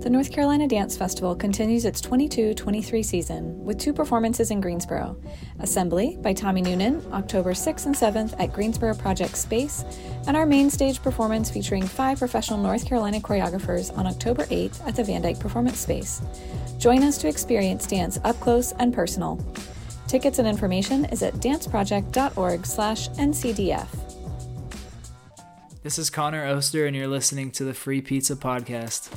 The North Carolina Dance Festival continues its 22 23 season with two performances in Greensboro Assembly by Tommy Noonan, October 6th and 7th at Greensboro Project Space, and our main stage performance featuring five professional North Carolina choreographers on October 8th at the Van Dyke Performance Space. Join us to experience dance up close and personal. Tickets and information is at danceproject.org/ncdf. This is Connor Oster, and you're listening to the Free Pizza Podcast.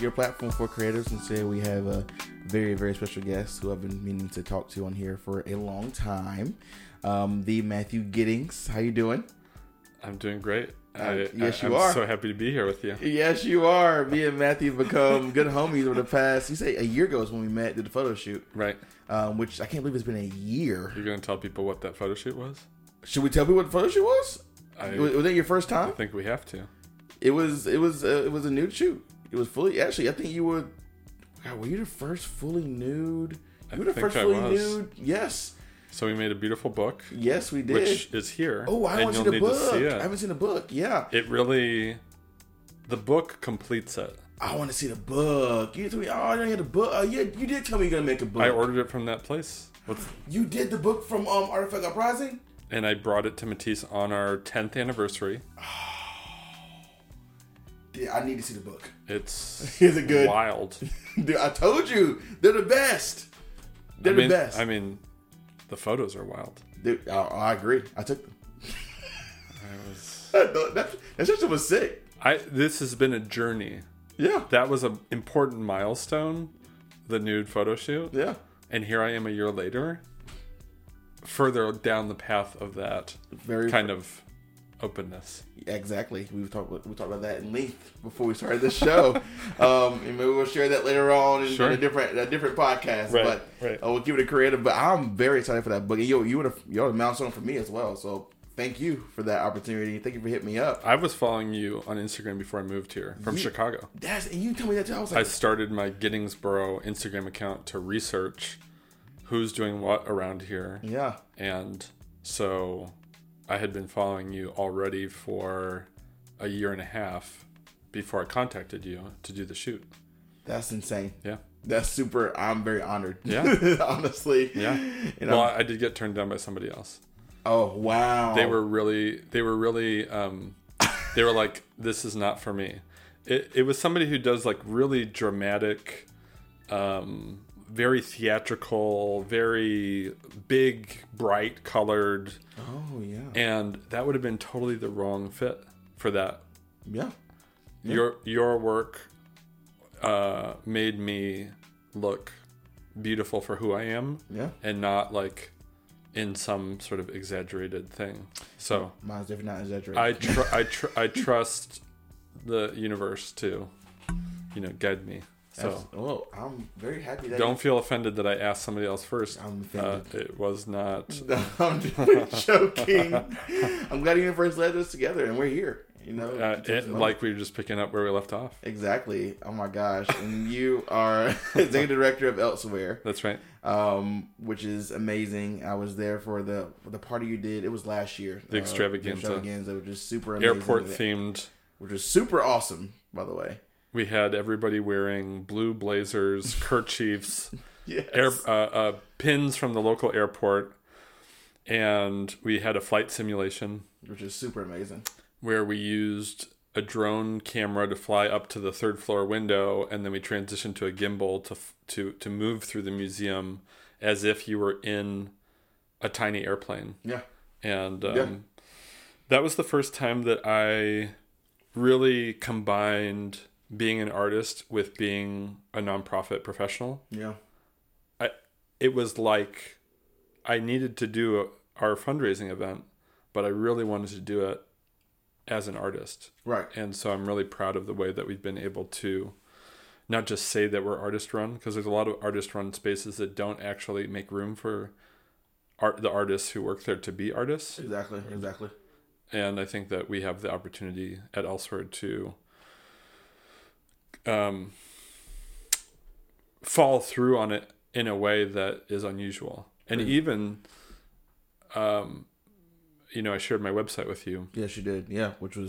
Your platform for creators. And today we have a very, very special guest who I've been meaning to talk to on here for a long time. Um, the Matthew Giddings. How you doing? I'm doing great. Uh, I, yes, I, you I'm are. so happy to be here with you. Yes, you are. Me and Matthew have become good homies over the past. You say a year ago is when we met, did the photo shoot, Right. um, which I can't believe it's been a year. You're going to tell people what that photo shoot was? Should we tell people what the photo shoot was? I, was, was that your first time? I think we have to. It was. It was. Uh, it was a nude shoot. It was fully. Actually, I think you were. God, were you the first fully nude? I You were the first I fully was. nude. Yes. So we made a beautiful book, Yes, we did. which is here. oh, I and want to see you'll the book. see I haven't seen the book. Yeah, It really, the book completes it. I want to see the book. You told me, oh, I didn't get the book. Oh, yeah, you did tell me you're gonna make a book. I ordered it from that place. With, You did the book from um Artifact Uprising. and I brought it to Matisse on our 10th anniversary. I need to see the book. It's Is it good? wild. Dude, I told you they're the best. They're I mean, the best. I mean, the photos are wild. Dude, I, I agree. I took them. I was, that, that shit was sick. I this has been a journey. Yeah, That was an important milestone, the nude photo shoot. yeah. and here I am a year later, further down the path of that Very kind of openness. Exactly. We talked about, we talked about that in length before we started this show. um, and maybe we'll share that later on in, Sure. in a different a different podcast. Right, but right. Uh, we'll keep it creative. But I'm very excited for that book. And you you would have you would have milestone for me as well. So thank you for that opportunity. Thank you for hitting me up. I was following you on Instagram before I moved here from Yeah. Chicago. That's and you told me that too. I was like, I started my Gittingsboro Instagram account to research who's doing what around here. yeah, And so I had been following you already for a year and a half before I contacted you to do the shoot. that's insane. Yeah. That's super. I'm very honored. Yeah. honestly. Yeah. You know, Well, I did get turned down by somebody else. oh wow. they were really they were really um they were like this is not for me it, it was somebody who does like really dramatic um very theatrical very big bright colored Oh yeah. and that would have been totally the wrong fit for that Yeah. your your work uh made me look beautiful for who i am Yeah. and not like in some sort of exaggerated thing so Mine's definitely not exaggerated. I tr- I tr- I trust the universe to, you know, guide me. So That's- oh, I'm very happy that don't feel offended that I asked somebody else first. I'm Uh, offended. it was not. I'm just joking. I'm glad you first led us together, and we're here. You know, Uh, it, like we were just picking up where we left off. exactly. Oh my gosh! And you are executive director of Elsewhere, That's right. um, which is amazing. I was there for the for the party you did. It was last year. The uh, extravaganza. extravaganza, which is super amazing. Airport themed. which is super awesome, by the way. We had everybody wearing blue blazers, kerchiefs, Yes. air uh, uh, pins from the local airport, and we had a flight simulation which is super amazing. where we used a drone camera to fly up to the third floor window and then we transitioned to a gimbal to to to move through the museum as if you were in a tiny airplane Yeah. and um, Yeah. that was the first time that I really combined being an artist with being a nonprofit professional Yeah. I it was like I needed to do a, our fundraising event but I really wanted to do it as an artist Right. and so I'm really proud of the way that we've been able to not just say that we're artist run because there's a lot of artist run spaces that don't actually make room for art the artists who work there to be artists Exactly. Exactly. and I think that we have the opportunity at Elsewhere to um, fall through on it in a way that is unusual. And even, um, you know, I shared my website with you. Yes, you did. Yeah, which was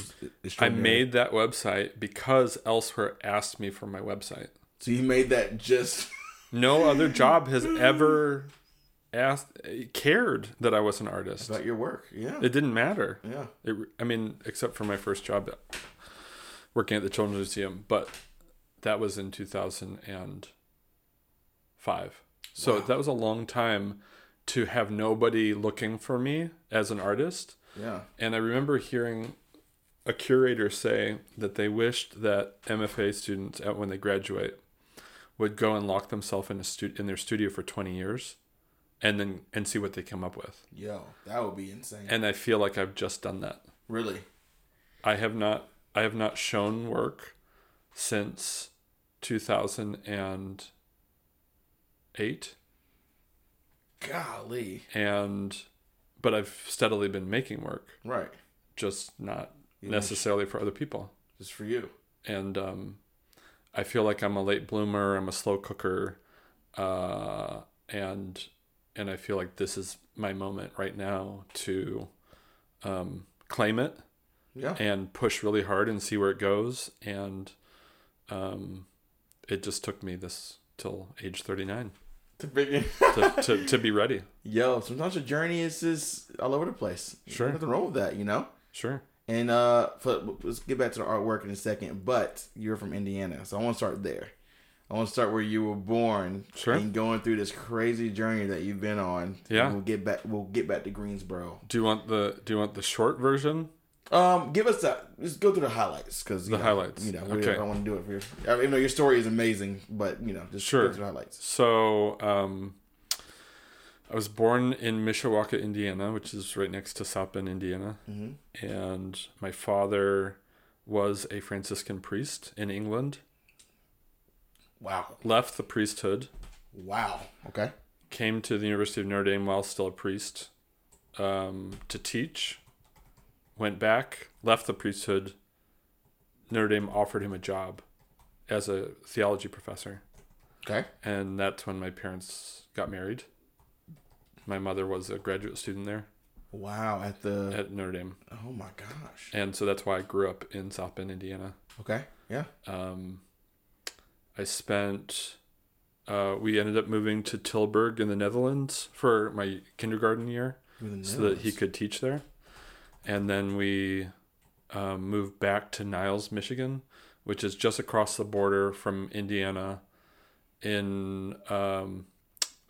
I made that website because Elsewhere asked me for my website. So you made that just No other job has ever asked cared that I was an artist. about your work. Yeah. It didn't matter. yeah. It, I mean, except for my first job working at the Children's Museum, but that was in 2005. So Wow. that was a long time to have nobody looking for me as an artist. Yeah. And I remember hearing a curator say that they wished that MFA students, at when they graduate, would go and lock themselves in a stu- in their studio for 20 years, and then and see what they come up with. Yo, that would be insane. And I feel like I've just done that. really. I have not I have not shown work since 2008 Golly. and but I've steadily been making work Right. just not You necessarily for other people Just for you. and um, I feel like I'm a late bloomer I'm a slow cooker uh, and and I feel like this is my moment right now to um, claim it Yeah. and push really hard and see where it goes. And um, it just took me this till age 39 To begin. to, to, to be ready. Yo, sometimes your journey is just all over the place. Sure. Nothing wrong with that, you know? Sure. And uh, for, let's get back to the artwork in a second. But you're from Indiana, so I want to start there. I want to start where you were born Sure. and going through this crazy journey that you've been on. Yeah. we'll get back. We'll get back to Greensboro. Do you want the Do you want the short version? Um, give us that. Just go through the highlights because The highlights. You know, Okay. I want to do it for you. I mean, you know, your story is amazing, but you know, just Sure. go through the highlights. So um, I was born in Mishawaka, Indiana, which is right next to South Bend, Indiana, Mm-hmm. and my father was a Franciscan priest in England. Wow. Left the priesthood Wow. Okay. came to the University of Notre Dame while still a priest um, to teach. Went back, left the priesthood. Notre Dame offered him a job as a theology professor, Okay. and that's when my parents got married. My mother was a graduate student there Wow. At the. at Notre Dame, oh my gosh. and so that's why I grew up in South Bend, Indiana. Okay. Yeah. Um, I spent. Uh, we ended up moving to Tilburg in the Netherlands for my kindergarten year. So that he could teach there. And then we um, moved back to Niles, Michigan, which is just across the border from Indiana in um,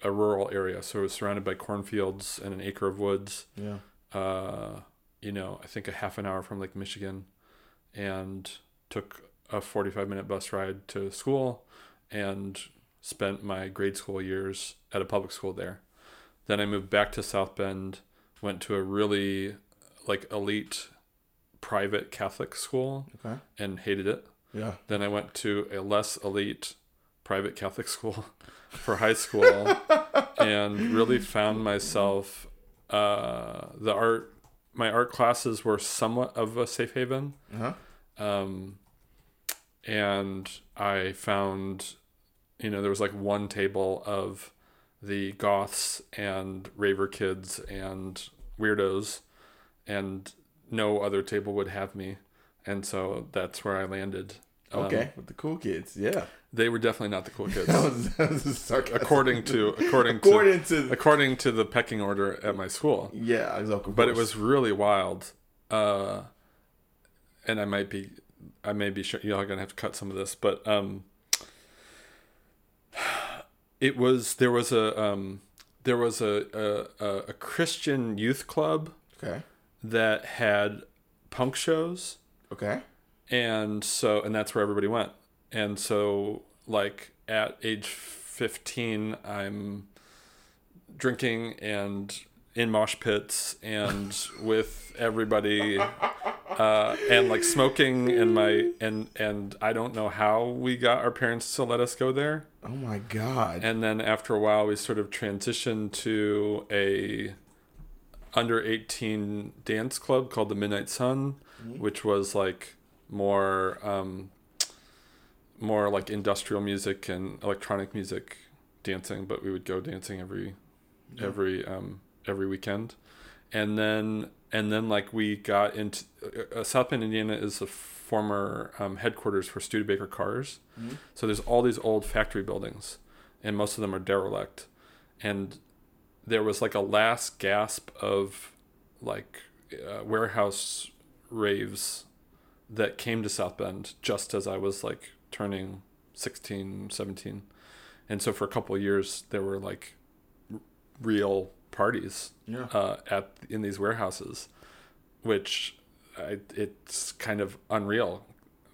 a rural area. So it was surrounded by cornfields and an acre of woods. Yeah. Uh, you know, I think a half an hour from Lake Michigan and took a 45 minute bus ride to school and spent my grade school years at a public school there. Then I moved back to South Bend, went to a really like elite private Catholic school Okay. and hated it. Yeah. Then I went to a less elite private Catholic school for high school and really found myself uh, the art my art classes were somewhat of a safe haven. Uh huh. Um, and I found, you know, there was like one table of the goths and raver kids and weirdos, and no other table would have me. And so that's where I landed. Um, Okay. With the cool kids. Yeah. they were definitely not the cool kids, That was, that was sarcasm. according to according to according to. according to the pecking order at my school. yeah. Exactly. but it was really wild uh and i might be i may be sure you're gonna have to cut some of this but um it was there was a um there was a, a- a christian youth club Okay. That had punk shows Okay. and so and that's where everybody went and so like at age 15 i'm drinking and in mosh pits and with everybody uh, and like smoking and my and and i don't know how we got our parents to let us go there Oh my God. and then after a while we sort of transitioned to a under 18 dance club called the midnight sun which was like more um more like industrial music and electronic music dancing, but we would go dancing every every um, every weekend, and then and then like we got into uh, South Bend, Indiana is the former um, headquarters for Studebaker cars. So there's all these old factory buildings, and most of them are derelict, and there was like a last gasp of like uh, warehouse raves that came to South Bend just as I was like turning 16, 17. And so for a couple of years there were like r- real parties Yeah. uh, at in these warehouses, which I, it's kind of unreal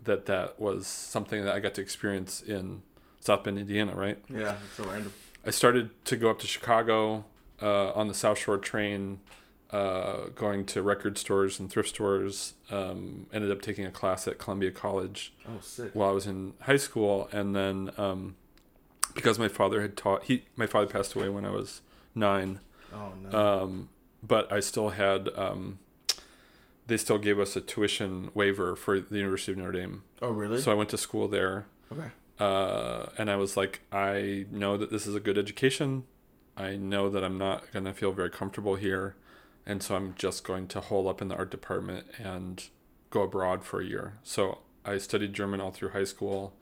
that that was something that I got to experience in South Bend, Indiana, right? Yeah. It's so random. I started to go up to Chicago uh, on the South Shore train, uh, going to record stores and thrift stores. Um, ended up taking a class at Columbia College Oh, while I was in high school, and then um, because my father had taught, he my father passed away when I was nine, Oh no. um, but I still had. Um, they still gave us a tuition waiver for the University of Notre Dame, oh really? so I went to school there okay. uh, and I was like, I know that this is a good education. I know that I'm not going to feel very comfortable here. And so I'm just going to hole up in the art department and go abroad for a year. So I studied German all through high school,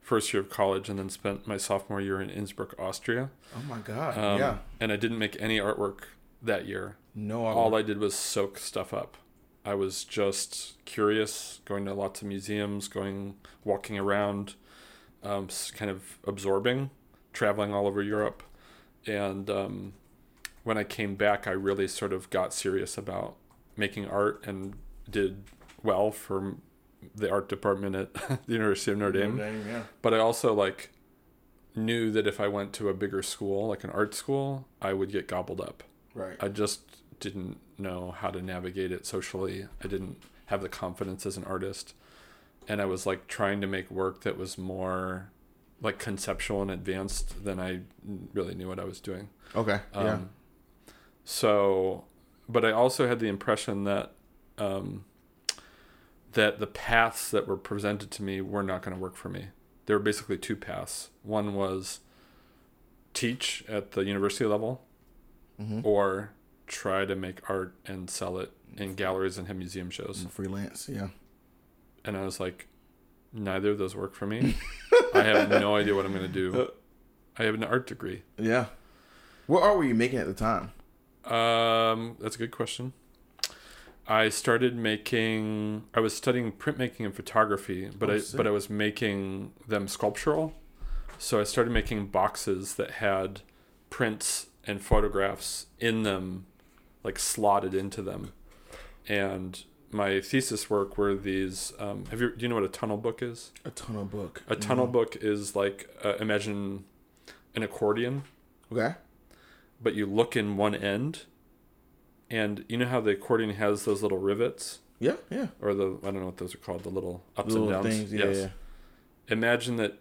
first year of college, and then spent my sophomore year in Innsbruck, Austria. Oh my god. Um, yeah. And I didn't make any artwork that year. No. All I did was soak stuff up. I was just curious, going to lots of museums, going walking around, um, kind of absorbing, traveling all over Europe, and um, when I came back, I really sort of got serious about making art and did well for the art department at the University of Notre Dame. Notre Dame, yeah. But I also like knew that if I went to a bigger school, like an art school, I would get gobbled up. Right. I just didn't know how to navigate it socially. I didn't have the confidence as an artist. And I was like trying to make work that was more like conceptual and advanced than I really knew what I was doing. okay. Um, yeah. So, but I also had the impression that um, that the paths that were presented to me were not going to work for me. There were basically two paths. One was teach at the university level, Mm-hmm. or try to make art and sell it in galleries and have museum shows. Freelance. Yeah. And I was like, neither of those work for me. I have no idea what I'm going to do. I have an art degree. Yeah. What art were you making at the time? Um, that's a good question. I started making. I was studying printmaking and photography, but Oh, I sick. but I was making them sculptural. So I started making boxes that had prints and photographs in them, like slotted into them. And my thesis work were these. Um, have you? Do you know what a tunnel book is? A tunnel book. A tunnel book is like uh, imagine an accordion Okay. but you look in one end and you know how the accordion has those little rivets Yeah. Yeah. or the I don't know what those are called the little ups Little and downs things. Yeah. Yeah. imagine that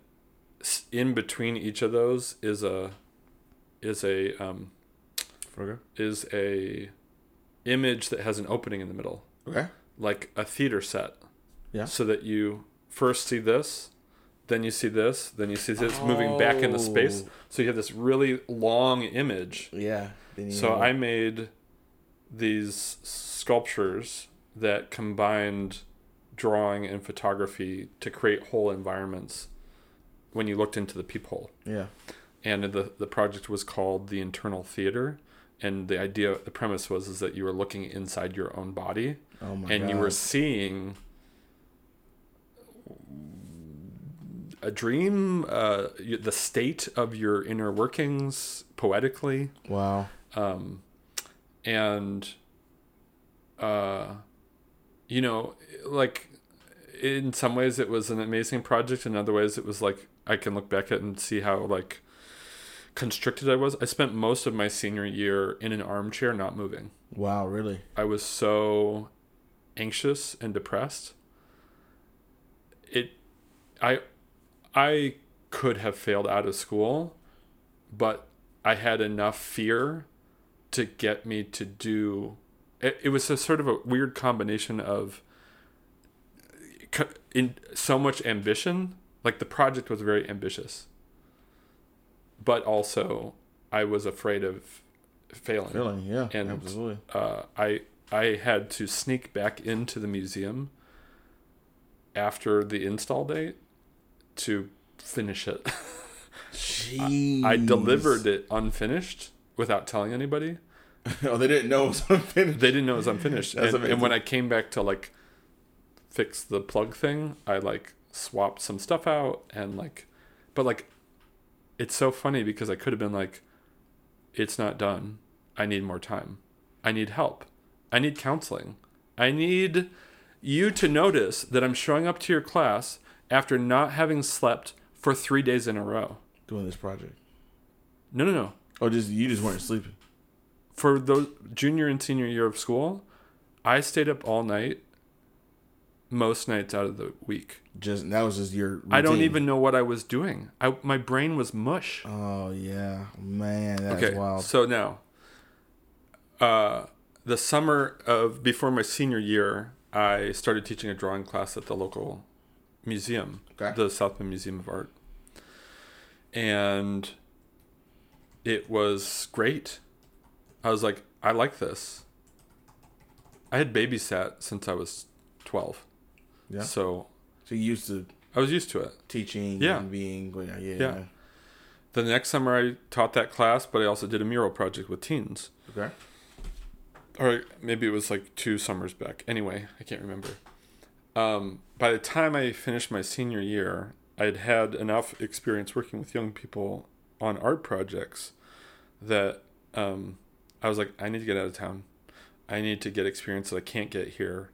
in between each of those is a is a um, is a image that has an opening in the middle Okay. Like a theater set Yeah. so that you first see this then you see this then you see this moving back into space Oh. so you have this really long image Yeah. So I made these sculptures that combined drawing and photography to create whole environments when you looked into the peephole. Yeah. And the the project was called the internal theater and the idea the premise was is that you were looking inside your own body Oh and god. you were seeing a dream uh, the state of your inner workings poetically Wow. um, and uh, you know, like in some ways it was an amazing project. In other ways, it was like I can look back at it and see how like constricted I was. I spent most of my senior year in an armchair, not moving. Wow. Really. I was so anxious and depressed. It, I, I could have failed out of school, but I had enough fear to get me to do. It, it was a sort of a weird combination of in so much ambition Like the project was very ambitious, but also I was afraid of failing. Really? Yeah. And- absolutely. Uh, I I had to sneak back into the museum after the install date to finish it. Jeez. I delivered it unfinished without telling anybody. oh, they didn't know it was unfinished. They didn't know it was unfinished. And, and when I came back to like fix the plug thing, I like swapped some stuff out and like, but like, it's so funny because I could have been like, it's not done. I need more time. I need help. I need counseling. I need you to notice that I'm showing up to your class after not having slept for three days in a row. doing this project. No, no, no. Oh, just you just weren't sleeping. for the junior and senior year of school, I stayed up all night most nights out of the week. Just that was just your. I don't even know what I was doing. I my brain was mush. Oh yeah, man, that's okay, wild. so now, uh, the summer of before my senior year, I started teaching a drawing class at the local museum, Okay. the South Bend Museum of Art, and it was great. I was like, I like this. I had babysat since I was twelve, yeah. so So you used to I was used to it. teaching Yeah. and being yeah yeah. Yeah. The next summer, I taught that class, but I also did a mural project with teens. Okay. Or maybe it was like two summers back. Anyway, I can't remember. Um, by the time I finished my senior year, I'd had enough experience working with young people on art projects that um, I was like, I need to get out of town. I need to get experience that I can't get here.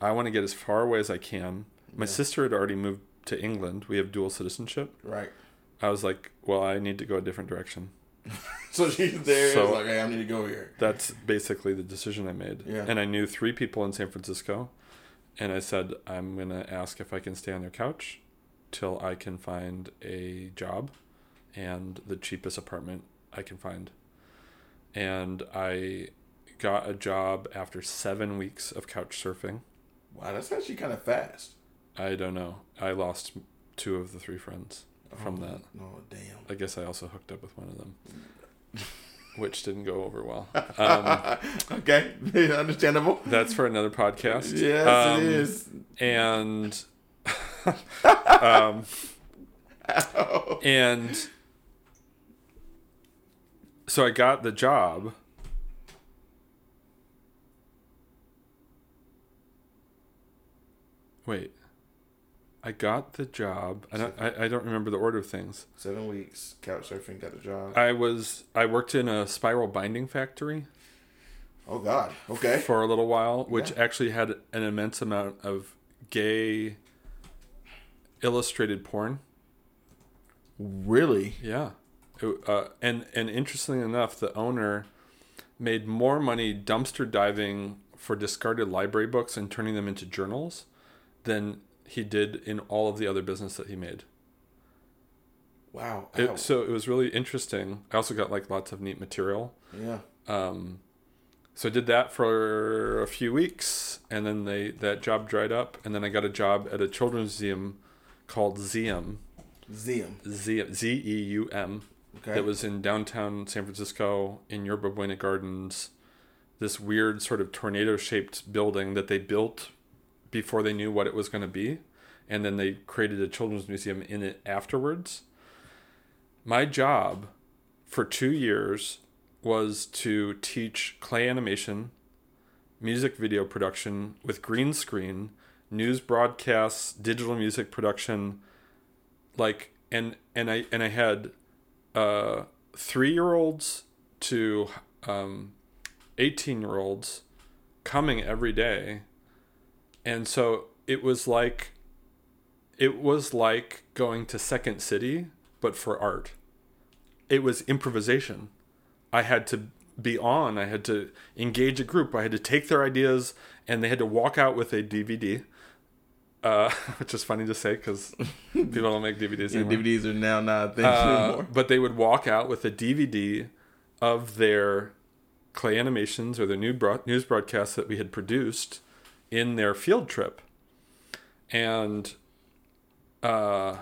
I want to get as far away as I can. My Yeah. sister had already moved to England. We have dual citizenship. Right. I was like, well, I need to go a different direction. So she's there. So- like, hey, I need to go here. That's basically the decision I made. Yeah. And I knew three people in San Francisco. And I said, I'm going to ask if I can stay on their couch till I can find a job and the cheapest apartment I can find. And I got a job after seven weeks of couch surfing. Wow, that's actually kind of fast. I don't know. I lost two of the three friends from oh, that. Oh damn. I guess I also hooked up with one of them, which didn't go over well. Um, okay, understandable. that's for another podcast. Yes, Um, it is. and um, and so I got the job. Wait, I got the job. I don't. I, I don't remember the order of things. Seven weeks couch surfing, got a job. I was. I worked in a spiral binding factory oh God. Okay. for a little while, which Yeah. actually had an immense amount of gay illustrated porn. Really? Yeah, It- uh, and and interestingly enough, the owner made more money dumpster diving for discarded library books and turning them into journals than he did in all of the other business that he made. Wow. It, so it was really interesting. I also got like lots of neat material. yeah. Um, so I did that for a few weeks, and then they that job dried up, and then I got a job at a children's museum called Zeum, Zeum. Z Z E U M, Okay. that was in downtown San Francisco in Yerba Buena Gardens. This weird sort of tornado-shaped building that they built before they knew what it was going to be, and then they created a children's museum in it afterwards. My job for two years was to teach clay animation, music video production with green screen, news broadcasts, digital music production, like and and I and I had uh, three year olds to um, eighteen year olds coming every day, and so it was like it was like going to Second City, but for art. It was improvisation. I had to be on. I had to engage a group. I had to take their ideas, and they had to walk out with a DVD. Uh, which is funny to say because people don't make DVDs Yeah, anymore. DVDs are now not a thing Uh, anymore. but they would walk out with a DVD of their clay animations or their new broad- news broadcasts that we had produced in their field trip. And uh,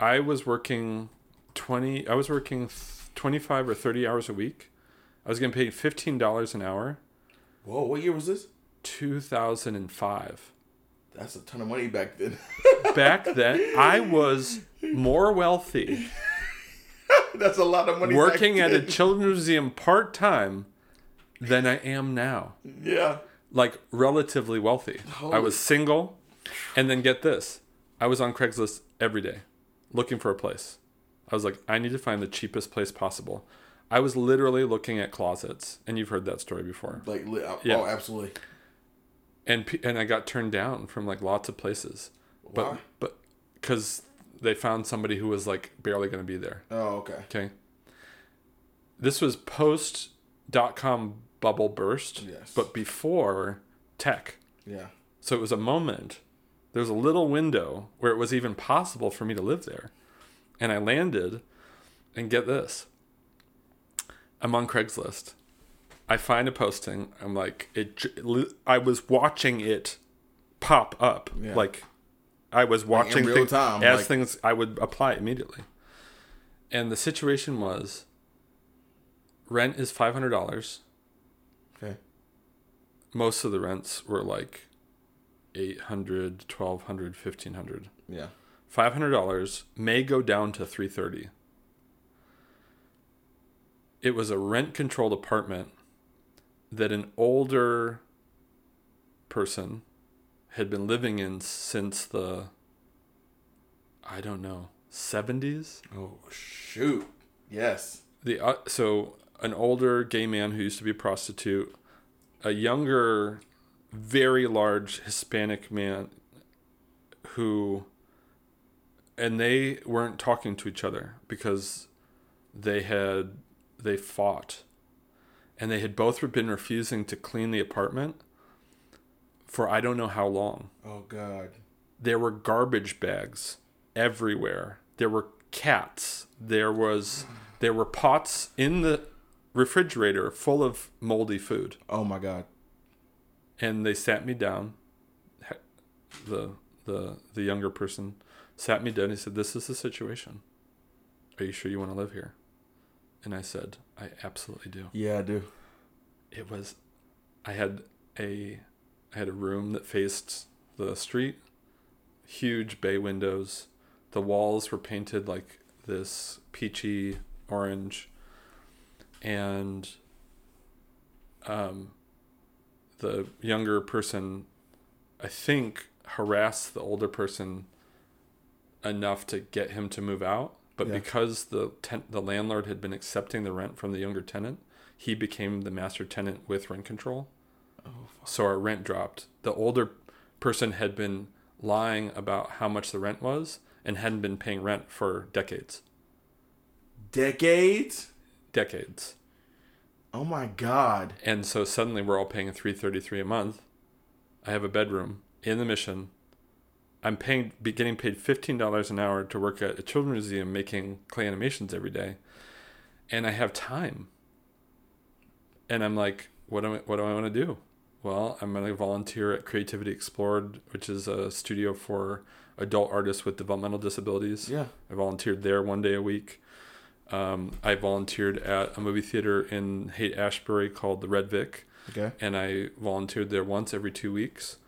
I was working 20 I was working 25 or 30 hours a week. I was getting paid $15 an hour. Whoa, what year was this? 2005. That's a ton of money back then. Back then, I was more wealthy That's a lot of money. back working at a children's museum part time than I am now. yeah. Like relatively wealthy. I was single, and then get this: I was on Craigslist every day, looking for a place. I was like, I need to find the cheapest place possible. I was literally looking at closets, and you've heard that story before. Like li- oh, Yeah. oh, absolutely. And and I got turned down from like lots of places, but Why? but because they found somebody who was like barely going to be there. Oh, okay. Okay. This was post dot com bubble burst, Yes. but before tech. Yeah. So it was a moment. There was a little window where it was even possible for me to live there. And I landed, and get this I'm on Craigslist. I find a posting. I'm like, it. I was watching it pop up. Yeah. Like, I was watching real things time, as like- things I would apply immediately. And the situation was rent is $500 Okay. most of the rents were like 800 1200 1500 Yeah. $500 may go down to 330 it was a rent controlled apartment that an older person had been living in since the i don't know 70s Oh shoot. Yes. the uh, so an older gay man who used to be a prostitute, a younger, very large Hispanic man who, and they weren't talking to each other because they had they fought, and they had both been refusing to clean the apartment for I don't know how long Oh god. there were garbage bags everywhere. There were cats. There was there were pots in the refrigerator full of moldy food. Oh my god. And they sat me down. The the the younger person sat me down. He said, "This is the situation. Are you sure you want to live here?" And I said, "I absolutely do." Yeah, I do. it was i had a i had a room that faced the street huge bay windows the walls were painted like this peachy orange and um the younger person i think harassed the older person enough to get him to move out but Yeah. because the ten- the landlord had been accepting the rent from the younger tenant he became the master tenant with rent control. so our rent dropped. The older person had been lying about how much the rent was and hadn't been paying rent for decades. Decades? Decades. Oh my god. And so suddenly we're all paying 333 a month. I have a bedroom in the mission. I'm paying be getting paid $15 an hour to work at a children's museum making clay animations every day. And I have time. And I'm like, what do I, what do I want to do? Well, I'm going to volunteer at Creativity Explored, which is a studio for adult artists with developmental disabilities. Yeah. I volunteered there one day a week. Um, I volunteered at a movie theater in Haight Ashbury called the Red Vic, Okay. and I volunteered there once every two weeks.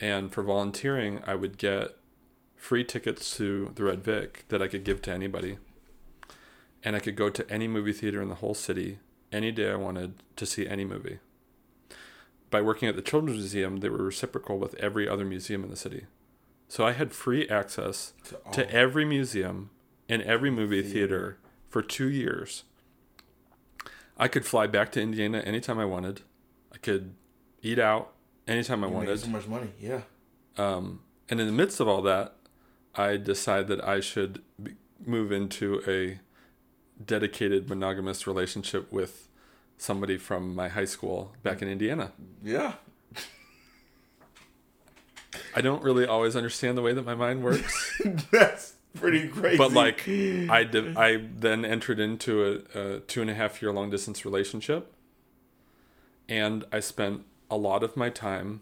And for volunteering, I would get free tickets to the Red Vic that I could give to anybody. And I could go to any movie theater in the whole city any day I wanted to see any movie. By working at the Children's Museum, they were reciprocal with every other museum in the city. So I had free access To to every museum and every movie theater for two years. I could fly back to Indiana anytime I wanted. I could eat out anytime I You're wanted. so much money. Yeah. Um, and in the midst of all that, I decided that I should be, move into a dedicated monogamous relationship with somebody from my high school back in Indiana. Yeah. I don't really always understand the way that my mind works. That's pretty crazy. but like I did, I then entered into a, a two and a half year long distance relationship, and I spent a lot of my time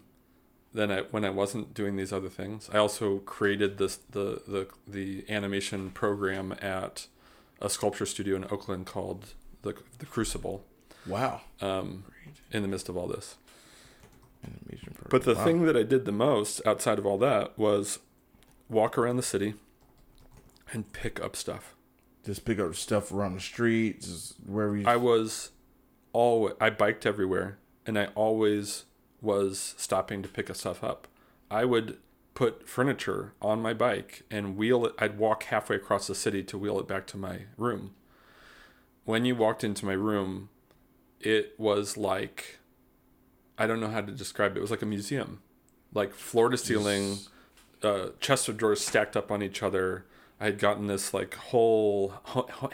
then I when I wasn't doing these other things, I also created this the the the animation program at a sculpture studio in Oakland called the the Crucible. Wow. Um, in the midst of all this, Animation program. but the Wow. thing that I did the most outside of all that was walk around the city and pick up stuff. just pick up stuff around the streets, wherever you. I was always I biked everywhere and I always was stopping to pick up stuff up. I would put furniture on my bike and wheel it I'd walk halfway across the city to wheel it back to my room. When you walked into my room, it was like I don't know how to describe it. It was like a museum. Like floor to ceiling, uh, chest of drawers stacked up on each other. I had gotten this like whole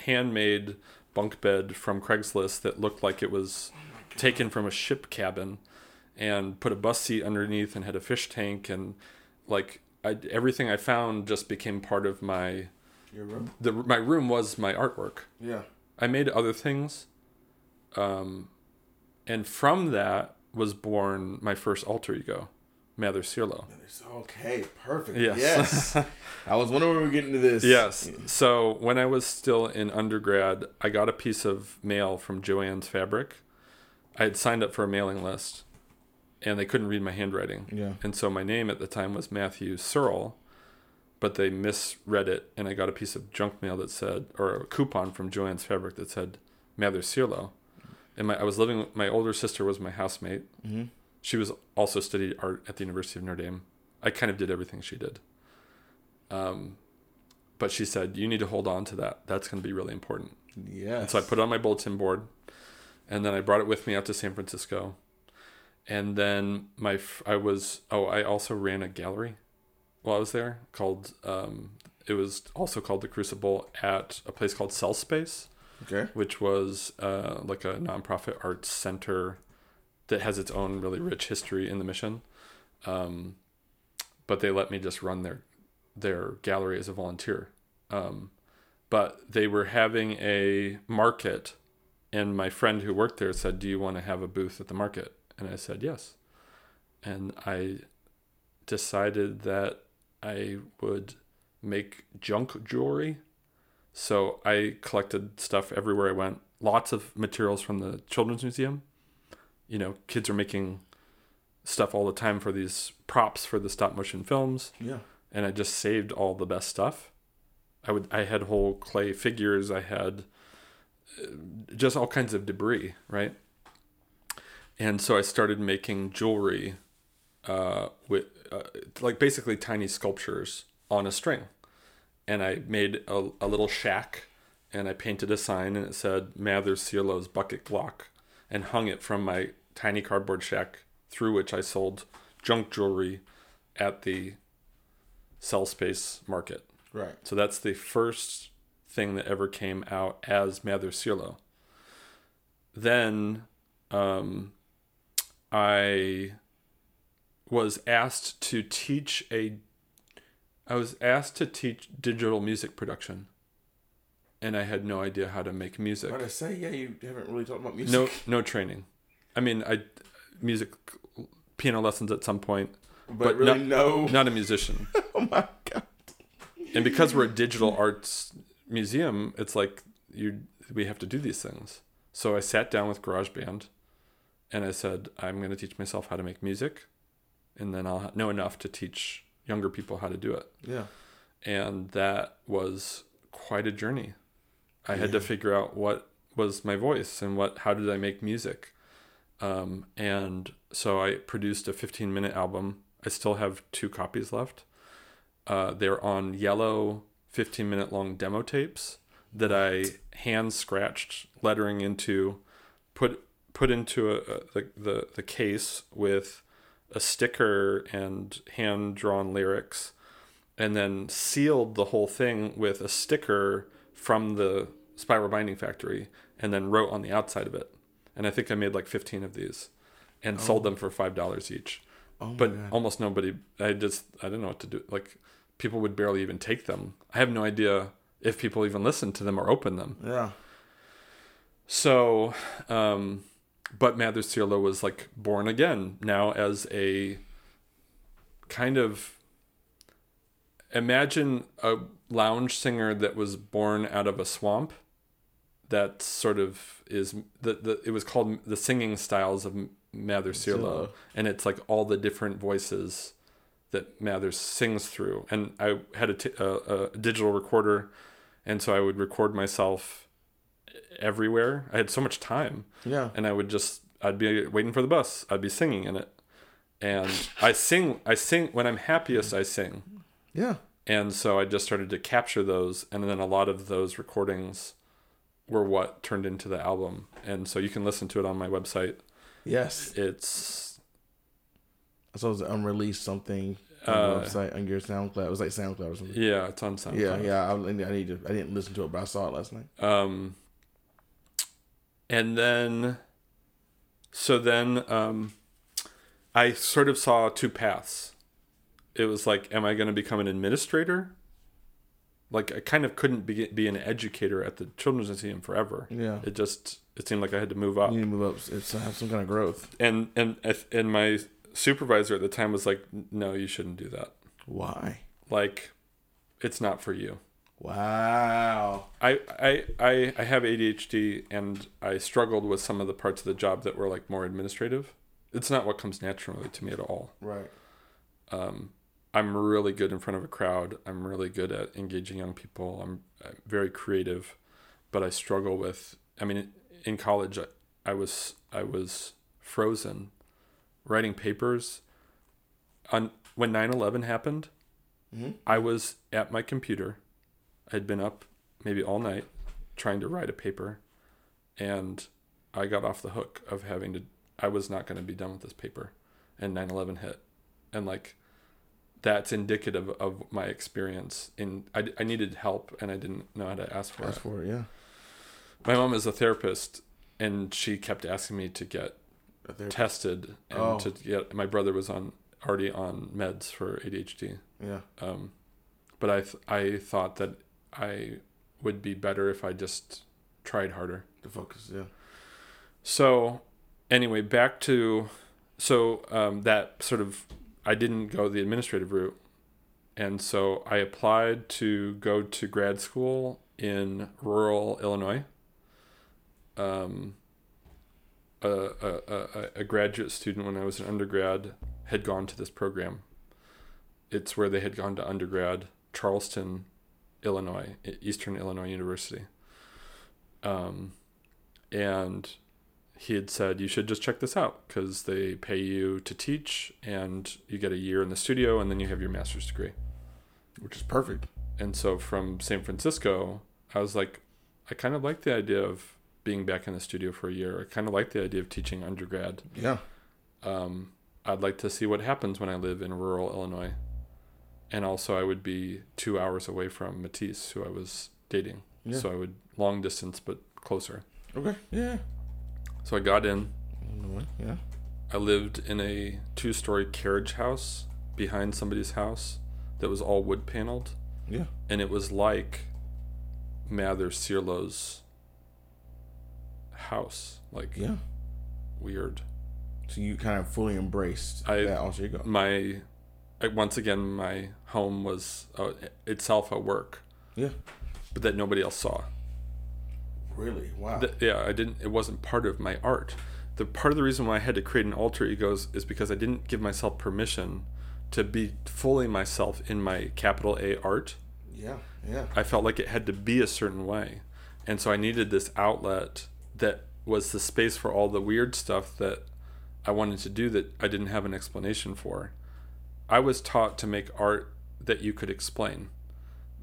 handmade bunk bed from Craigslist that looked like it was taken from a ship cabin, and put a bus seat underneath and had a fish tank and like I, everything I found just became part of my Your room. the my room was my artwork. Yeah. I made other things, um, and from that was born my first alter ego, Mather Cierlo. Okay. Perfect. Yes. Yes. I was wondering when we were getting to this. Yes. So when I was still in undergrad, I got a piece of mail from Joanne's Fabric. I had signed up for a mailing list, and they couldn't read my handwriting. Yeah. And so my name at the time was Matthew Searle, but they misread it, and I got a piece of junk mail that said, or a coupon from Joanne's Fabric that said Mather Cierlo. And my, I was living. My older sister was my housemate. Mm-hmm. She was also studied art at the University of Notre Dame. I kind of did everything she did. Um, but she said, "You need to hold on to that. That's going to be really important." Yeah. So I put it on my bulletin board, and then I brought it with me out to San Francisco. And then my I was oh I also ran a gallery while I was there called um, it was also called the Crucible at a place called Cell Space, Okay. which was uh, like a nonprofit arts center that has its own really rich history in the mission. Um, but they let me just run their their gallery as a volunteer. Um, but they were having a market, and my friend who worked there said, "Do you want to have a booth at the market?" And I said yes. And I decided that I would make junk jewelry. So I collected stuff everywhere I went. Lots of materials from the Children's Museum. You know, kids are making stuff all the time for these props for the stop motion films Yeah. and I just saved all the best stuff. I would I had whole clay figures. I had uh, just all kinds of debris, right? And so I started making jewelry uh, with uh, like basically tiny sculptures on a string, and I made a, a little shack, and I painted a sign, and it said Mather Cierlo's Bucket Glock, and hung it from my tiny cardboard shack through which I sold junk jewelry at the cell space market. Right. So that's the first thing that ever came out as Mather Cierlo. Then um, I was asked to teach a I was asked to teach digital music production. And I had no idea how to make music. What I say? Yeah, you haven't really talked about music. No no training. I mean, I music piano lessons at some point, but, but really not- no. not a musician. Oh my god. and because we're a digital arts museum, it's like you we have to do these things. So I sat down with GarageBand, and I said I'm going to teach myself how to make music, and then I'll know enough to teach younger people how to do it. Yeah. And that was quite a journey. I had to figure out what was my voice and what how did I make music. Um, and so I produced a 15 minute album. I still have two copies left. Uh, they're on yellow 15 minute long demo tapes that I hand scratched lettering into, put put into a, a, the, the the case with a sticker and hand drawn lyrics, and then sealed the whole thing with a sticker from the Spiral Binding Factory, and then wrote on the outside of it. And I think I made like 15 of these, and sold them for five dollars each. Oh but almost nobody i just i didn't know what to do. Like people would barely even take them. I have no idea if people even listen to them or open them. Yeah. so um but mather Cierlo was like born again now as a kind of imagine a lounge singer that was born out of a swamp that sort of is the, the it was called the singing styles of Mather Sirlo Sirlo. and it's like all the different voices that Mathers sings through and I had a, t- a, a digital recorder and so I would record myself everywhere I had so much time Yeah. and I would just I'd be waiting for the bus. I'd be singing in it, and I sing. I sing when I'm happiest. I sing, Yeah. and so I just started to capture those, and then a lot of those recordings were what turned into the album. And so you can listen to it on my website. Yes. It's I saw it was an unreleased something on Uh, website on your SoundCloud. It was like SoundCloud or something. yeah, it's on SoundCloud. Yeah, yeah. I, I need to. I didn't listen to it, but I saw it last night. Um, and then, so then, um, I sort of saw two paths. It was like, am I going to become an administrator? Like, I kind of couldn't be, be an educator at the Children's Museum forever. Yeah. It just, it seemed like I had to move up. You need to move up. It's have some kind of growth. And, and, and my supervisor at the time was like, no, you shouldn't do that. Why? Like, it's not for you. Wow. I, I I I have ADHD and I struggled with some of the parts of the job that were like more administrative. It's not what comes naturally to me at all. Right. Um, I'm really good in front of a crowd. I'm really good at engaging young people. I'm, I'm very creative, but I struggle with. I mean, in college, I, I was I was frozen, writing papers. On when 9/11 happened, Mhm. I was at my computer. I had been up maybe all night trying to write a paper, and I got off the hook of having to. I was not going to be done with this paper, and 9/11 hit, and like that's indicative of my experience in I, I needed help and I didn't know how to ask for Ask it. for it. Yeah. My mom is a therapist and she kept asking me to get tested and Oh. to get my brother was on already on meds for ADHD. Yeah. Um, but I th- I thought that I would be better if I just tried harder. The focus. Yeah. So, anyway, back to so um, that sort of I didn't go the administrative route, and so I applied to go to grad school in rural Illinois. Um, a, a, a, a graduate student when I was an undergrad had gone to this program. It's where they had gone to undergrad, Charleston, Illinois, Eastern Illinois University. Um, and he had said you should just check this out because they pay you to teach and you get a year in the studio and then you have your master's degree Which is perfect. and so from san francisco i was like i kind of like the idea of being back in the studio for a year i kind of like the idea of teaching undergrad Yeah. um, i'd like to see what happens when i live in rural illinois and also i would be two hours away from matisse who i was dating Yeah. so i would long distance but closer Okay. Yeah. So i got in Yeah. I lived in a two story carriage house behind somebody's house that was all wood paneled. Yeah. And it was like Mather Sirlo's house. Like Yeah. weird. So you kind of fully embraced I- that alter ego. My once again my home was uh, itself a work, Yeah. but that nobody else saw. Really? Wow. Th- yeah, I didn't. It wasn't part of my art. The part of the reason why I had to create an alter egos is because I didn't give myself permission to be fully myself in my capital A art. yeah. Yeah. I felt like it had to be a certain way, and so I needed this outlet that was the space for all the weird stuff that I wanted to do that I didn't have an explanation for. I was taught to make art that you could explain,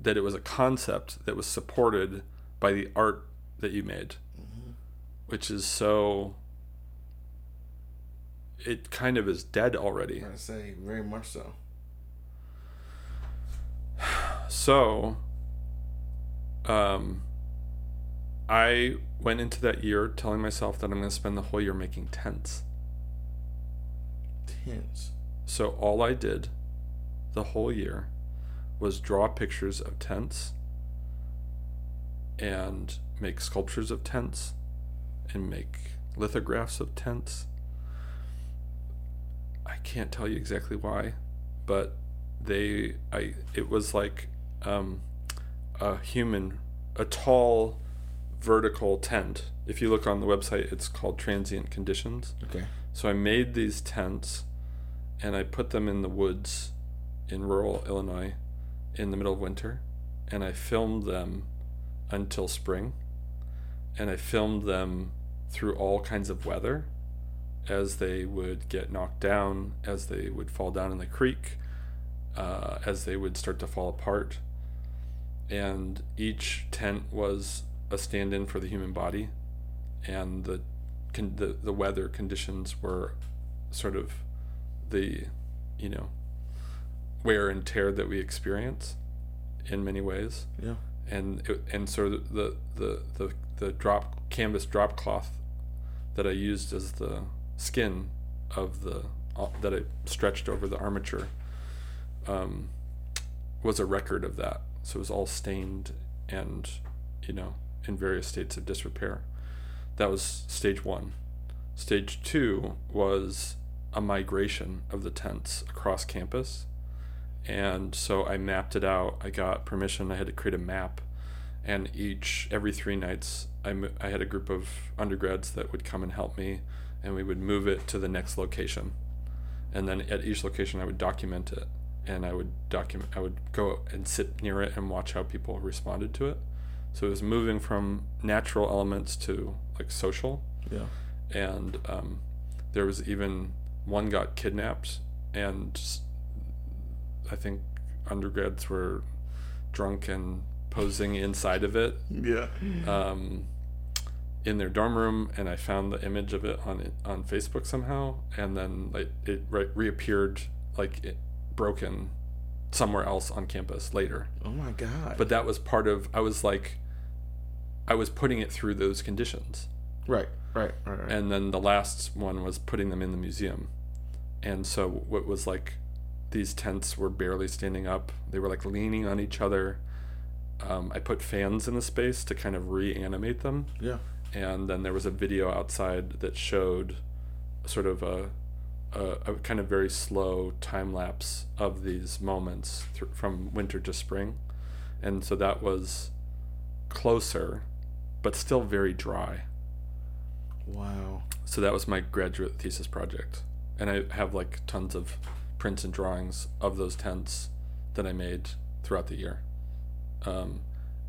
that it was a concept that was supported by the art that you made, which is so. It kind of is dead already. I say very much so. So, um, I went into that year telling myself that I'm going to spend the whole year making tents. Tents. So all I did the whole year was draw pictures of tents and make sculptures of tents and make lithographs of tents. I can't tell you exactly why, but they I it was like um, a human, a tall vertical tent. If you look on the website, it's called Transient Conditions. Okay. So I made these tents and I put them in the woods in rural Illinois in the middle of winter and I filmed them until spring and I filmed them through all kinds of weather as they would get knocked down, as they would fall down in the creek, uh, as they would start to fall apart. And each tent was a stand in for the human body, and the, con- the, the weather conditions were sort of the, you know, wear and tear that we experience in many ways Yeah. and it, and so the, the the the drop canvas drop cloth that I used as the skin of the uh, that I stretched over the armature um, was a record of that. So it was all stained and you know in various states of disrepair. That was stage one. Stage two was a migration of the tents across campus and so I mapped it out. I got permission. I had to create a map, and each every three nights, I mo- I had a group of undergrads that would come and help me, and we would move it to the next location, and then at each location I would document it, and I would document. I would go and sit near it and watch how people responded to it. So it was moving from natural elements to like social Yeah. and um, there was even one got kidnapped and I think undergrads were drunk and posing inside of it Yeah. um, in their dorm room and i found the image of it on on facebook somehow and then like it re- reappeared like it broken somewhere else on campus later Oh my god. but that was part of i was like i was putting it through those conditions right, right, right, right. and then the last one was putting them in the museum and so what was like these tents were barely standing up they were like leaning on each other um, i put fans in the space to kind of reanimate them. Yeah. and then there was a video outside that showed sort of a, a, a kind of very slow time lapse of these moments thr from winter to spring. And so that was closer but still very dry. Wow. so that was my graduate thesis project. And i have like tons of prints and drawings of those tents that i made throughout the year um,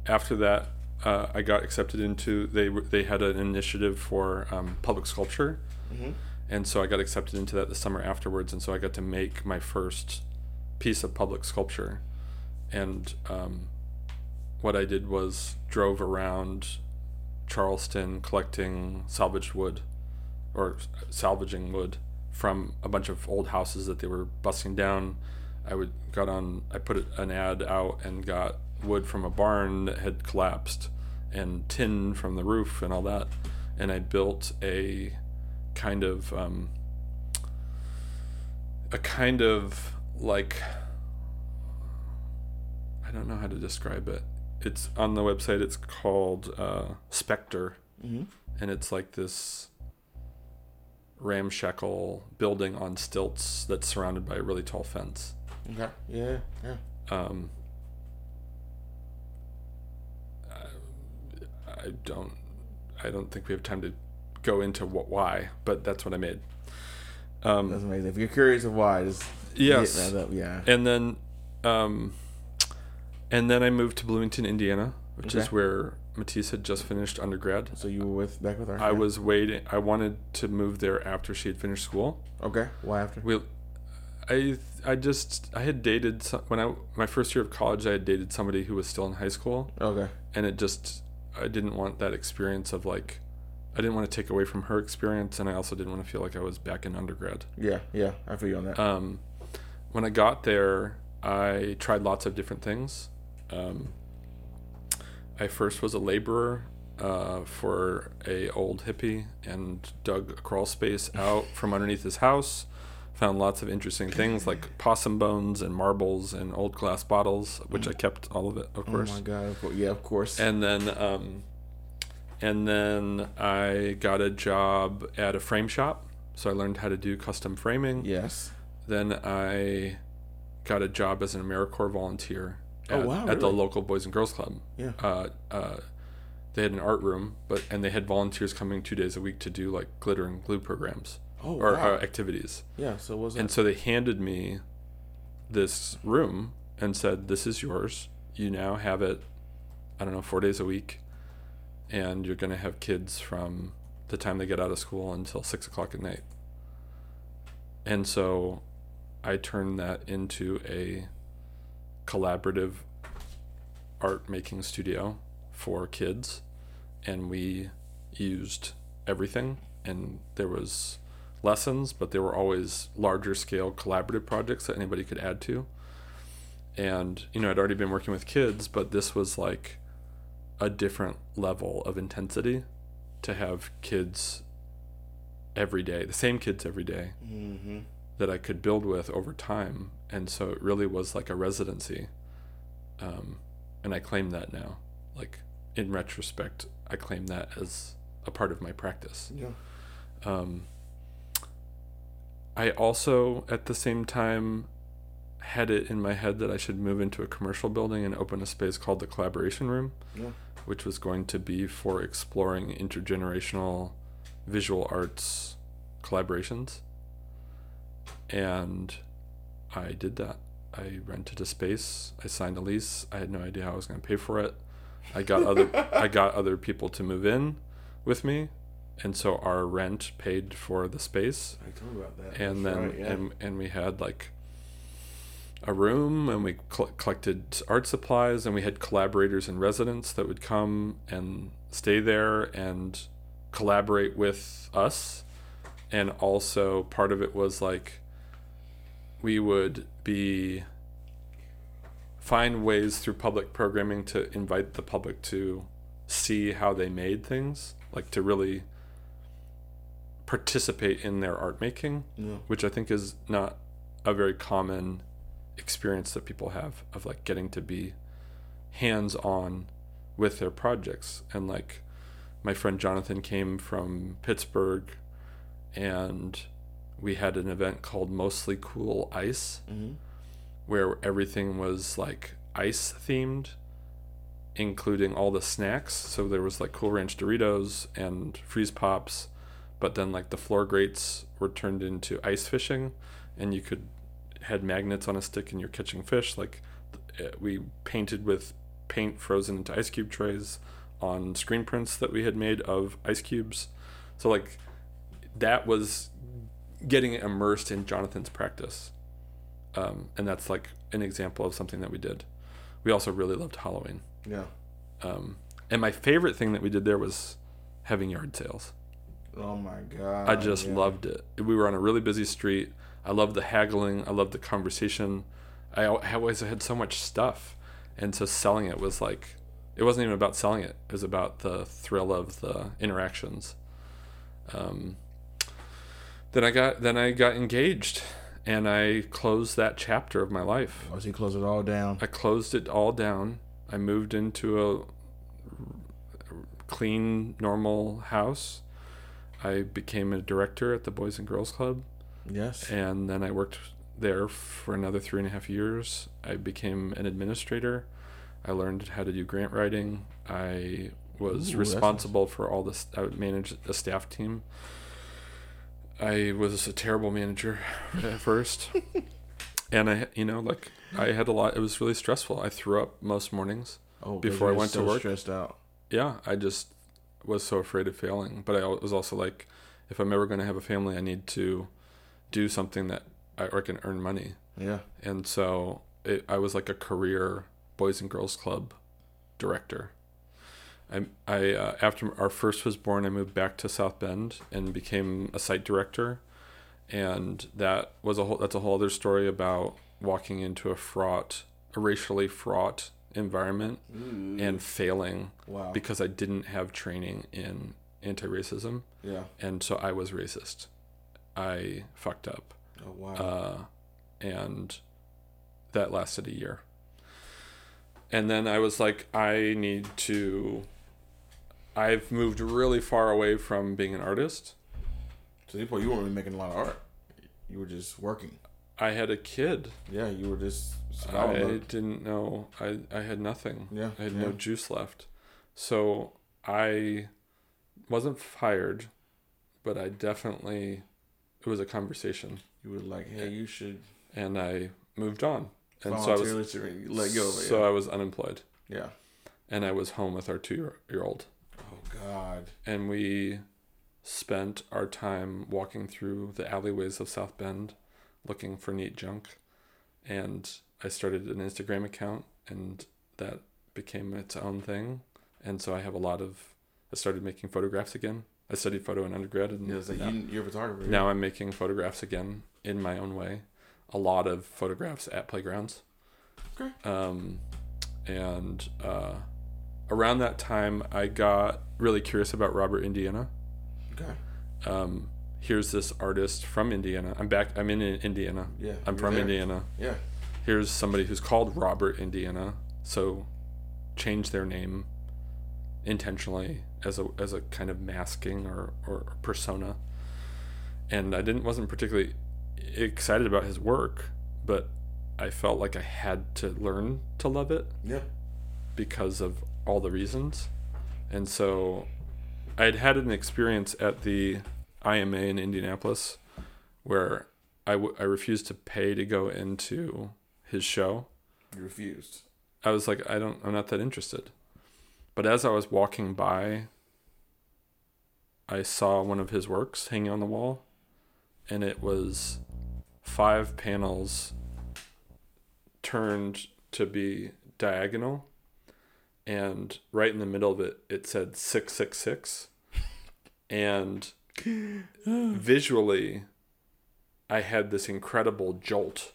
after that uh, i got accepted into they they had an initiative for um, public sculpture Mhm. and so i got accepted into that the summer afterwards and so i got to make my first piece of public sculpture and um, what i did was drove around Charleston collecting salvaged wood or salvaging wood from a bunch of old houses that they were busting down. I would got on I put an ad out and got wood from a barn that had collapsed and tin from the roof and all that and I built a kind of um, a kind of like I don't know how to describe it. It's on the website. It's called uh, Spectre, Mhm. and it's like this ramshackle building on stilts that's surrounded by a really tall fence. Okay. Yeah. Yeah. Um, I, don't, I don't think we have time to go into what why, but that's what I made. Um, That's amazing. If you're curious of why, just Yes. hit that up. Yeah. and then um and then I moved to Bloomington, Indiana, which is where Matisse had just finished undergrad. So you were with back with her. I was waiting I wanted to move there after she had finished school. Okay. Why after? We I I just I had dated some, when I my first year of college I had dated somebody who was still in high school Okay. and it just I didn't want that experience of like I didn't want to take away from her experience and I also didn't want to feel like I was back in undergrad. Yeah. Yeah. I feel you on that. um, when I got there, I tried lots of different things. Um, I first was a laborer uh, for a old hippie and dug a crawl space out from underneath his house. Found lots of interesting things like possum bones and marbles and old glass bottles, which I kept all of it, of course. oh my god. Yeah. Of course. And then, um, and then I got a job at a frame shop. So I learned how to do custom framing yes. then I got a job as an AmeriCorps volunteer Oh, at, wow, at the local Boys and Girls Club. Yeah. Uh, uh, they had an art room, but and they had volunteers coming two days a week to do like glitter and glue programs Oh, or wow. uh, activities. yeah. So was And so they handed me this room and said, "This is yours. You now have it. I don't know, four days a week, and you're going to have kids from the time they get out of school until six o'clock at night." And so, I turned that into a collaborative art making studio for kids, and we used everything. And there was lessons, but there were always larger scale collaborative projects that anybody could add to. And, you know, I'd already been working with kids, but this was like a different level of intensity to have kids every day, the same kids every day Mm-hmm. that I could build with over time. And so it really was like a residency. Um, and I claim that now. Like, in retrospect, I claim that as a part of my practice. Yeah. Um, I also, at the same time, had it in my head that I should move into a commercial building and open a space called the Collaboration Room, Yeah. which was going to be for exploring intergenerational visual arts collaborations. And I did that. I rented a space. I signed a lease. I had no idea how I was going to pay for it. I got other I got other people to move in with me, and so our rent paid for the space I told about that. and That's then right, yeah. and and we had like a room and we col- collected art supplies and we had collaborators and residents that would come and stay there and collaborate with us and also part of it was like we would be find ways through public programming to invite the public to see how they made things like to really participate in their art making yeah. which I think is not a very common experience that people have of like getting to be hands on with their projects. And like my friend Jonathan came from Pittsburgh and we had an event called Mostly Cool Ice Mm-hmm. where everything was like ice themed, including all the snacks. So there was like Cool Ranch Doritos and freeze pops, but then like the floor grates were turned into ice fishing, and you could had magnets on a stick and you're catching fish. Like uh, we painted with paint frozen into ice cube trays on screen prints that we had made of ice cubes. So like that was getting immersed in Jonathan's practice um, and that's like an example of something that we did. We also really loved Halloween, Yeah. um, and my favorite thing that we did there was having yard sales. Oh my god. I just yeah. loved it. We were on a really busy street. I loved the haggling. I loved the conversation. I always had so much stuff, and so selling it was like it wasn't even about selling it. It was about the thrill of the interactions. Um, then I got then I got engaged, and I closed that chapter of my life. Once he closed it all down. I closed it all down. I moved into a clean, normal house. I became a director at the Boys and Girls Club, Yes. and then I worked there for another three and a half years. I became an administrator. I learned how to do grant writing. I was Ooh, responsible for all this. I would manage a staff team. I was a terrible manager at first, and I, you know, like I had a lot. It was really stressful. I threw up most mornings. Oh, before I went to so work. Stressed out. Yeah, I just was so afraid of failing. But I was also like, if I'm ever going to have a family, I need to do something that I or can earn money. Yeah. And so it, I was like a career Boys and Girls Club director. I, I uh, after our first was born, I moved back to South Bend and became a site director, and that was a whole that's a whole other story about walking into a fraught, a racially fraught environment and failing Wow. because I didn't have training in anti-racism, yeah. and so I was racist. I fucked up Oh wow. uh, and that lasted a year. And then I was like, I need to. I've moved really far away from being an artist. To the point you weren't really making a lot of art. You were just working. I had a kid. Yeah, you were just I didn't know. I I had nothing. Yeah, I had yeah. no juice left. So I wasn't fired, but I definitely it was a conversation, You were like, hey, you should and I moved on. And so I was let go of it. so yeah. I was unemployed, yeah. and I was home with our two year, year old, Oh God. and we spent our time walking through the alleyways of South Bend, looking for neat junk, and I started an Instagram account, and that became its own thing, and so I have a lot of. I started making photographs again. I studied photo in undergrad, and Yeah, like now, you, you're a photographer. now I'm making photographs again in my own way. A lot of photographs at playgrounds. Okay. Um, and uh, around that time, I got really curious about Robert Indiana. Okay. Um, here's this artist from Indiana. I'm back. I'm in Indiana. Yeah. I'm from there. Indiana. Yeah. Here's somebody who's called Robert Indiana. So change their name intentionally as a as a kind of masking or, or persona. And I didn't wasn't particularly excited about his work, but I felt like I had to learn to love it Yeah. because of all the reasons. And so I had had an experience at the IMA in Indianapolis where I, w- I refused to pay to go into his show. You refused. I was like, I don't, I'm not that interested. But as I was walking by, I saw one of his works hanging on the wall, and it was five panels turned to be diagonal, and right in the middle of it, it said 666. And visually, I had this incredible jolt.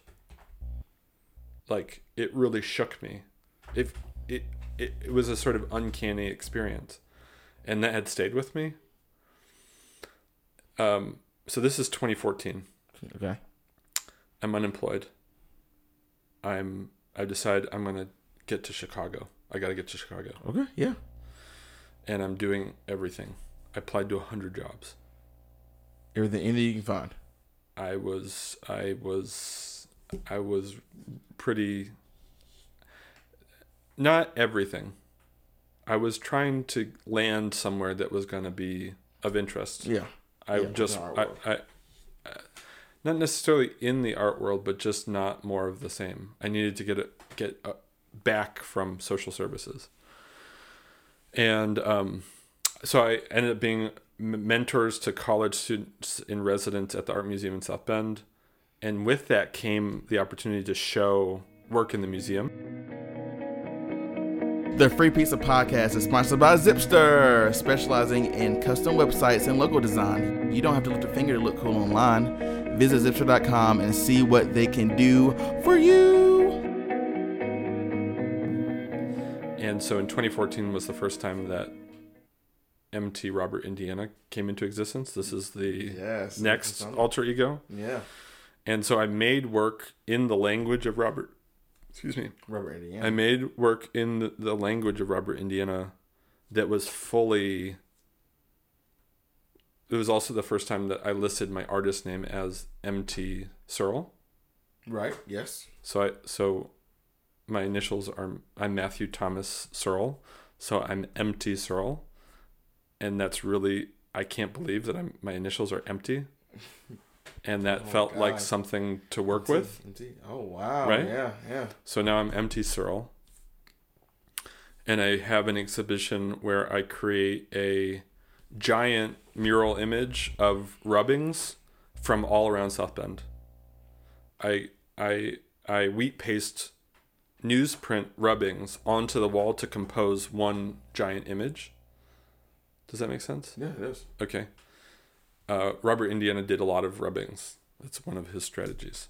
Like, it really shook me. If it, it, it was a sort of uncanny experience, and that had stayed with me. Um, so this is 2014. Okay. I'm unemployed. I'm I decide I'm gonna get to Chicago. I gotta get to Chicago. Okay. Yeah. And I'm doing everything. I applied to hundred jobs. Everything any you can find. I was I was I was pretty not everything. I was trying to land somewhere that was gonna be of interest. Yeah. I Yeah, just I, I, I not necessarily in the art world, but just not more of the same. I needed to get it get uh, back from social services, and um, so I ended up being m- mentors to college students in residence at the art museum in South Bend, and with that came the opportunity to show work in the museum. The Free Pizza Podcast is sponsored by Zipster, specializing in custom websites and logo design. You don't have to lift a finger to look cool online. Visit Zipster.com and see what they can do for you. And so in 2014 was the first time that MT Robert Indiana came into existence. This is the Yes. next alter ego. Yeah. And so I made work in the language of Robert. Excuse me. Robert Indiana. I made work in the, the language of Robert Indiana that was fully. It was also the first time that I listed my artist name as MT Searle. right. Yes. So I so my initials are I'm Matthew Thomas Searle. So I'm MT Searle. And that's really I can't believe that I'm my initials are empty. And that Oh, felt like something to work with. Oh wow. Right? Yeah. Yeah. So now I'm empty Searle. And I have an exhibition where I create a giant mural image of rubbings from all around South Bend. I I I wheat paste newsprint rubbings onto the wall to compose one giant image. Does that make sense? Yeah. It is. Okay. Uh, Robert Indiana did a lot of rubbings. That's one of his strategies.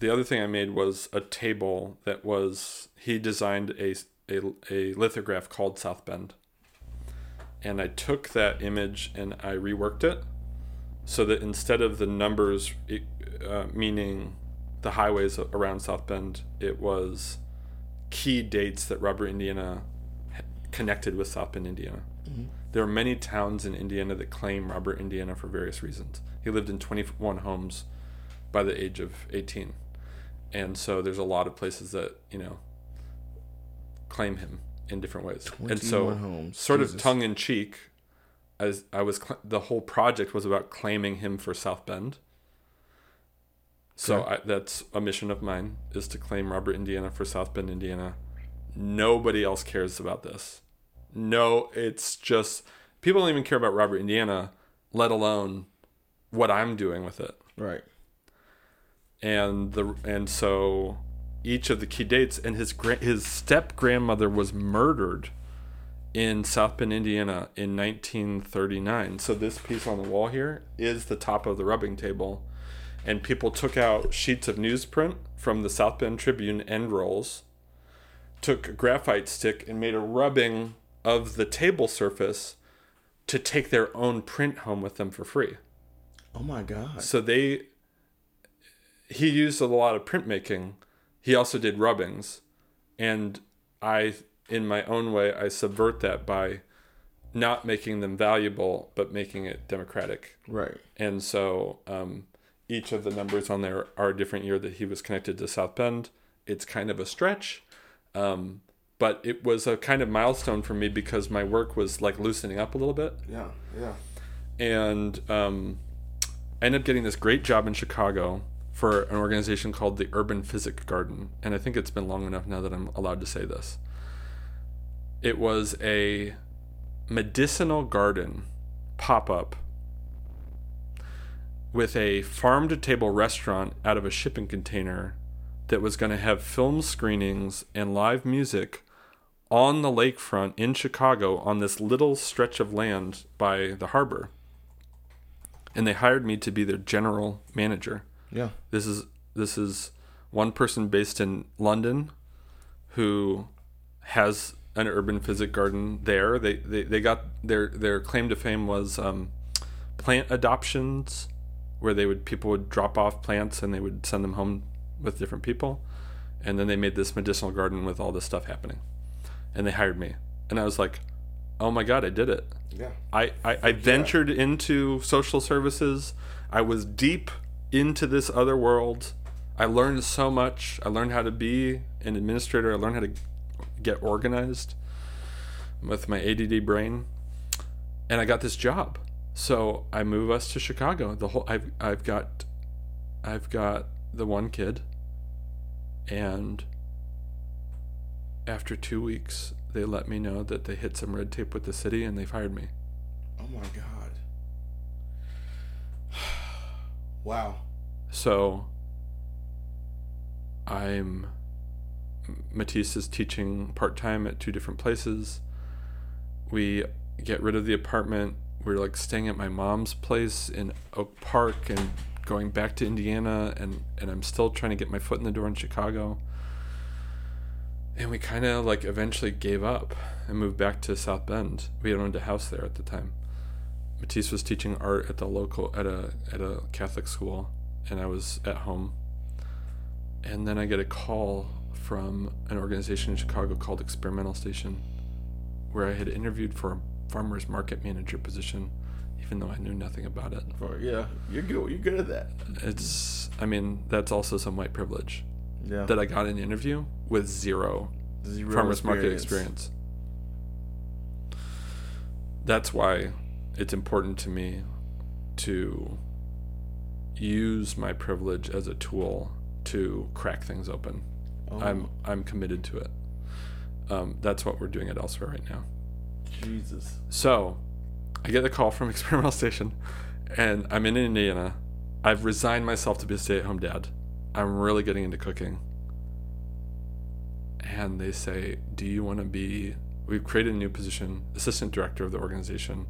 The other thing I made was a table that was he designed a a, a lithograph called South Bend, and I took that image and I reworked it so that instead of the numbers uh, meaning the highways around South Bend, it was key dates that Robert Indiana connected with South Bend, Indiana. There are many towns in Indiana that claim Robert Indiana for various reasons. He lived in 21 homes, by the age of 18. And so there's a lot of places that, you know, claim him in different ways. And so 21 homes. sort Jesus. of tongue in cheek as I was cl- the whole project was about claiming him for South Bend. So Okay. I, that's a mission of mine is to claim Robert Indiana for South Bend, Indiana. Nobody else cares about this. No, it's just people don't even care about Robert Indiana, let alone what I'm doing with it. Right. And the and so each of the key dates and his his step grandmother was murdered in South Bend, Indiana in 1939. So this piece on the wall here is the top of the rubbing table and people took out sheets of newsprint from the South Bend Tribune end rolls, took a graphite stick and made a rubbing of the table surface to take their own print home with them for free. Oh my God. So they he used a lot of printmaking. He also did rubbings, and I, in my own way, I subvert that by not making them valuable, but making it democratic. Right. And so um, each of the numbers on there are a different year that he was connected to South Bend. It's kind of a stretch, um, but it was a kind of milestone for me because my work was like loosening up a little bit Yeah. Yeah. and um, I ended up getting this great job in Chicago for an organization called the Urban Physic Garden, and I think it's been long enough now that I'm allowed to say this. It was a medicinal garden pop up with a farm to table restaurant out of a shipping container that was going to have film screenings and live music on the lakefront in Chicago on this little stretch of land by the harbor. And they hired me to be their general manager. Yeah. This is this is one person based in London who has an urban physic garden there. They they, they got their their claim to fame was um, plant adoptions where they would people would drop off plants and they would send them home with different people. And then they made this medicinal garden with all this stuff happening. And they hired me. And I was like, "Oh my god, I did it." Yeah. I, I, I ventured into social services. I was deep into this other world. I learned so much. I learned how to be an administrator. I learned how to get organized with my ADD brain. And I got this job. So I move us to Chicago. The whole I've I've got I've got the one kid and after 2 weeks they let me know that they hit some red tape with the city and they fired me. Oh my God. wow. So I'm Matisse is teaching part time at two different places. We get rid of the apartment. We're like staying at my mom's place in Oak Park and going back to Indiana and and I'm still trying to get my foot in the door in Chicago. And we kind of like eventually gave up and moved back to South Bend. We had owned a house there at the time. Matisse was teaching art at the local at a at a Catholic school, and I was at home. And then I get a call from an organization in Chicago called Experimental Station, where I had interviewed for a farmers market manager position, even though I knew nothing about it. For, yeah. You're good. You're good at that. It's I mean that's also some white privilege Yeah. that I got in an interview with zero Zero farmers market experience. That's why it's important to me to use my privilege as a tool to crack things open. Oh, I'm I'm committed to it. Um, that's what we're doing at Elsewhere right now. Jesus. So, I get the call from Experimental Station, and I'm in Indiana. I've resigned myself to be a stay-at-home dad. I'm really getting into cooking. And they say, "Do you want to be?" We've created a new position, assistant director of the organization.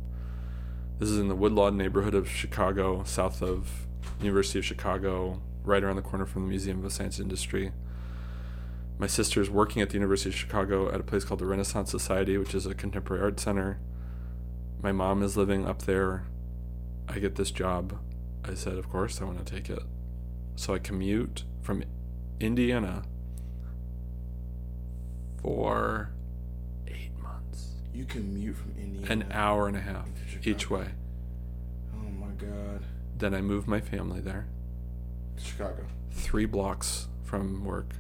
This is in the Woodlawn neighborhood of Chicago, south of University of Chicago, right around the corner from the Museum of Science Industry. My sister is working at the University of Chicago at a place called the Renaissance Society, which is a contemporary art center. My mom is living up there. I get this job. I said, of course, I want to take it. So I commute from Indiana for eight months, You commute from Indiana. an hour and a half each way. Oh my God. Then I moved my family there. Chicago. three blocks from work.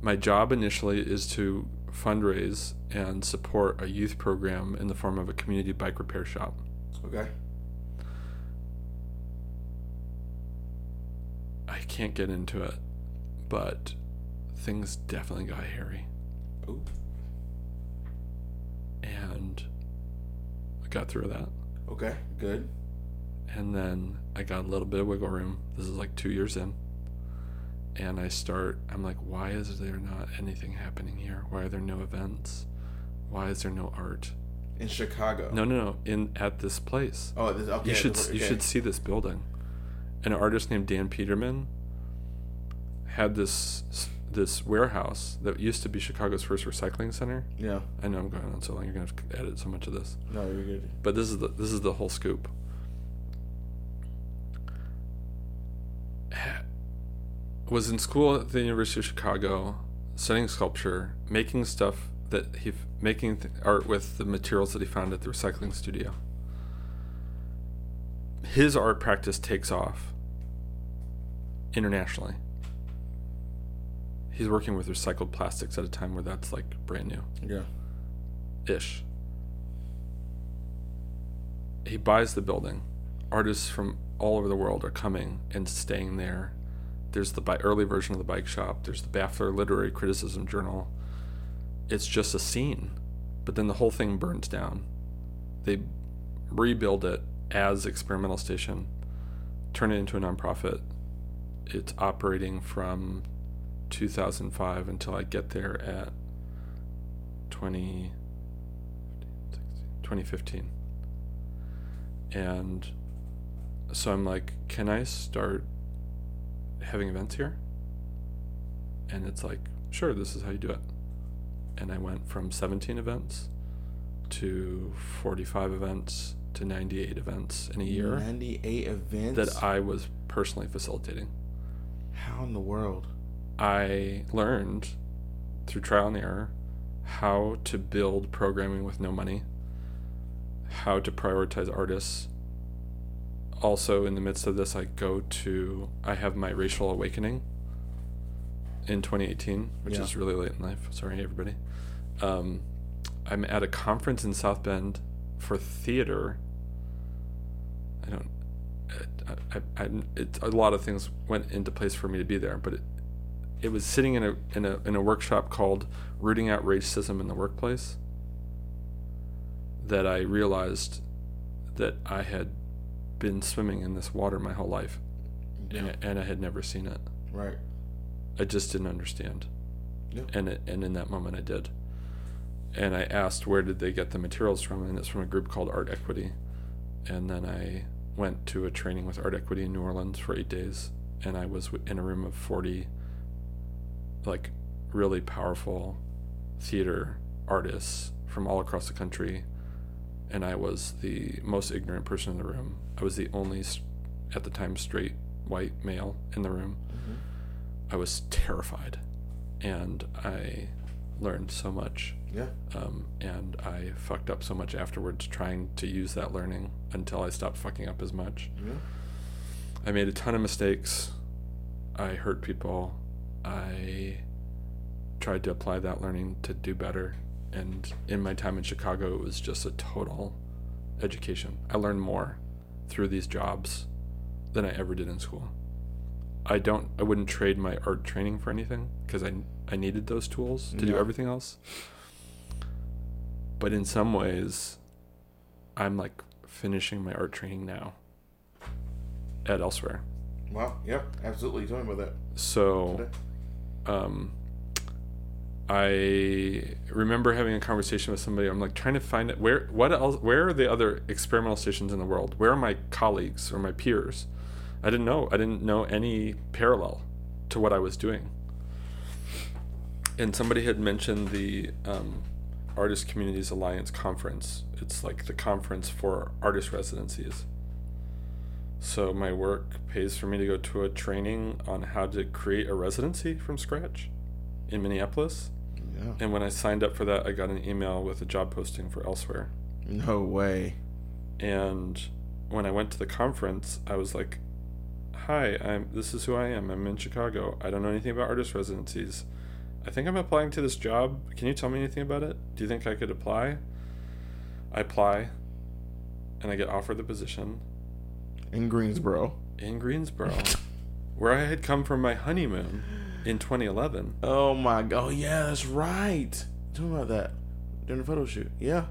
My job initially is to fundraise and support a youth program in the form of a community bike repair shop. Okay. I can't get into it, but things definitely got hairy. Ooh. And I got through that. Okay. Good. And then I got a little bit of wiggle room. This is like two years in. And I start, I'm like, why is there not anything happening here? Why are there no events? Why is there no art? In Chicago. No, no, no. In at this place, Oh, this, okay. you should this- you should see this building. An artist named Dan Peterman had this this warehouse that used to be Chicago's first recycling center. Yeah. I know I'm going on so long. You're gonna have to edit so much of this. No, you're good. But this is the this is the whole scoop. Was in school at the University of Chicago, studying sculpture, making stuff that he making th- art with the materials that he found at the recycling studio. His art practice takes off internationally. He's working with recycled plastics at a time where that's like brand new Yeah. ish. He buys the building. Artists from all over the world are coming and staying there. There's the bi- early version of the bike shop. There's the Baffler Literary Criticism Journal. It's just a scene, but then the whole thing burns down. They rebuild it as experimental station, turn it into a nonprofit. It's operating from 2005 until I get there at 20. 2015. And so I'm like, can I start having events here? And it's like, sure, this is how you do it. And I went from 17 events to 45 events to 98 events in a year 98 events. that I was personally facilitating. How in the world? I learned through trial and error how to build programming with no money, how to prioritize artists. Also, in the midst of this, I go to, I have my racial awakening in 2018, which Yeah. is really late in life. Sorry, everybody. Um, I'm at a conference in South Bend for theater. I don't. I, I, I, it, a lot of things went into place for me to be there, but it, it was sitting in a in a in a workshop called "Rooting Out Racism in the Workplace." That I realized that I had been swimming in this water my whole life, Yeah. and, and I had never seen it. Right. I just didn't understand. Yeah. And it, and in that moment I did. And I asked where did they get the materials from and it's from a group called Art Equity. And then I went to a training with Art Equity in New Orleans for 8 days and I was in a room of 40 like really powerful theater artists from all across the country and I was the most ignorant person in the room. I was the only at the time straight white male in the room. Mm-hmm. I was terrified, and I learned so much. Yeah. Um, and I fucked up so much afterwards trying to use that learning until I stopped fucking up as much. Yeah. I made a ton of mistakes. I hurt people. I tried to apply that learning to do better. And in my time in Chicago, it was just a total education. I learned more through these jobs than I ever did in school. I don't. I wouldn't trade my art training for anything because I I needed those tools to do everything else. But in some ways, I'm like finishing my art training now at elsewhere. Wow. Yep. Absolutely. Tell me about that. So, um, I remember having a conversation with somebody. I'm like trying to find it. Where, what else? Where are the other experimental stations in the world? Where are my colleagues or my peers? I didn't know. I didn't know any parallel to what I was doing. And somebody had mentioned the um, Artist Communities Alliance conference. It's like the conference for artist residencies. So my work pays for me to go to a training on how to create a residency from scratch in Minneapolis. Yeah. And when I signed up for that, I got an email with a job posting for elsewhere. No way. And when I went to the conference, I was like, hi, I'm this is who I am. I'm in Chicago. I don't know anything about artist residencies. I think I'm applying to this job. Can you tell me anything about it? Do you think I could apply? I apply, and I get offered the position In Greensboro. in Greensboro, where I had come from my honeymoon in 2011. Oh my god. Oh yeah, that's right. Tell me about that. During the photo shoot. Yeah.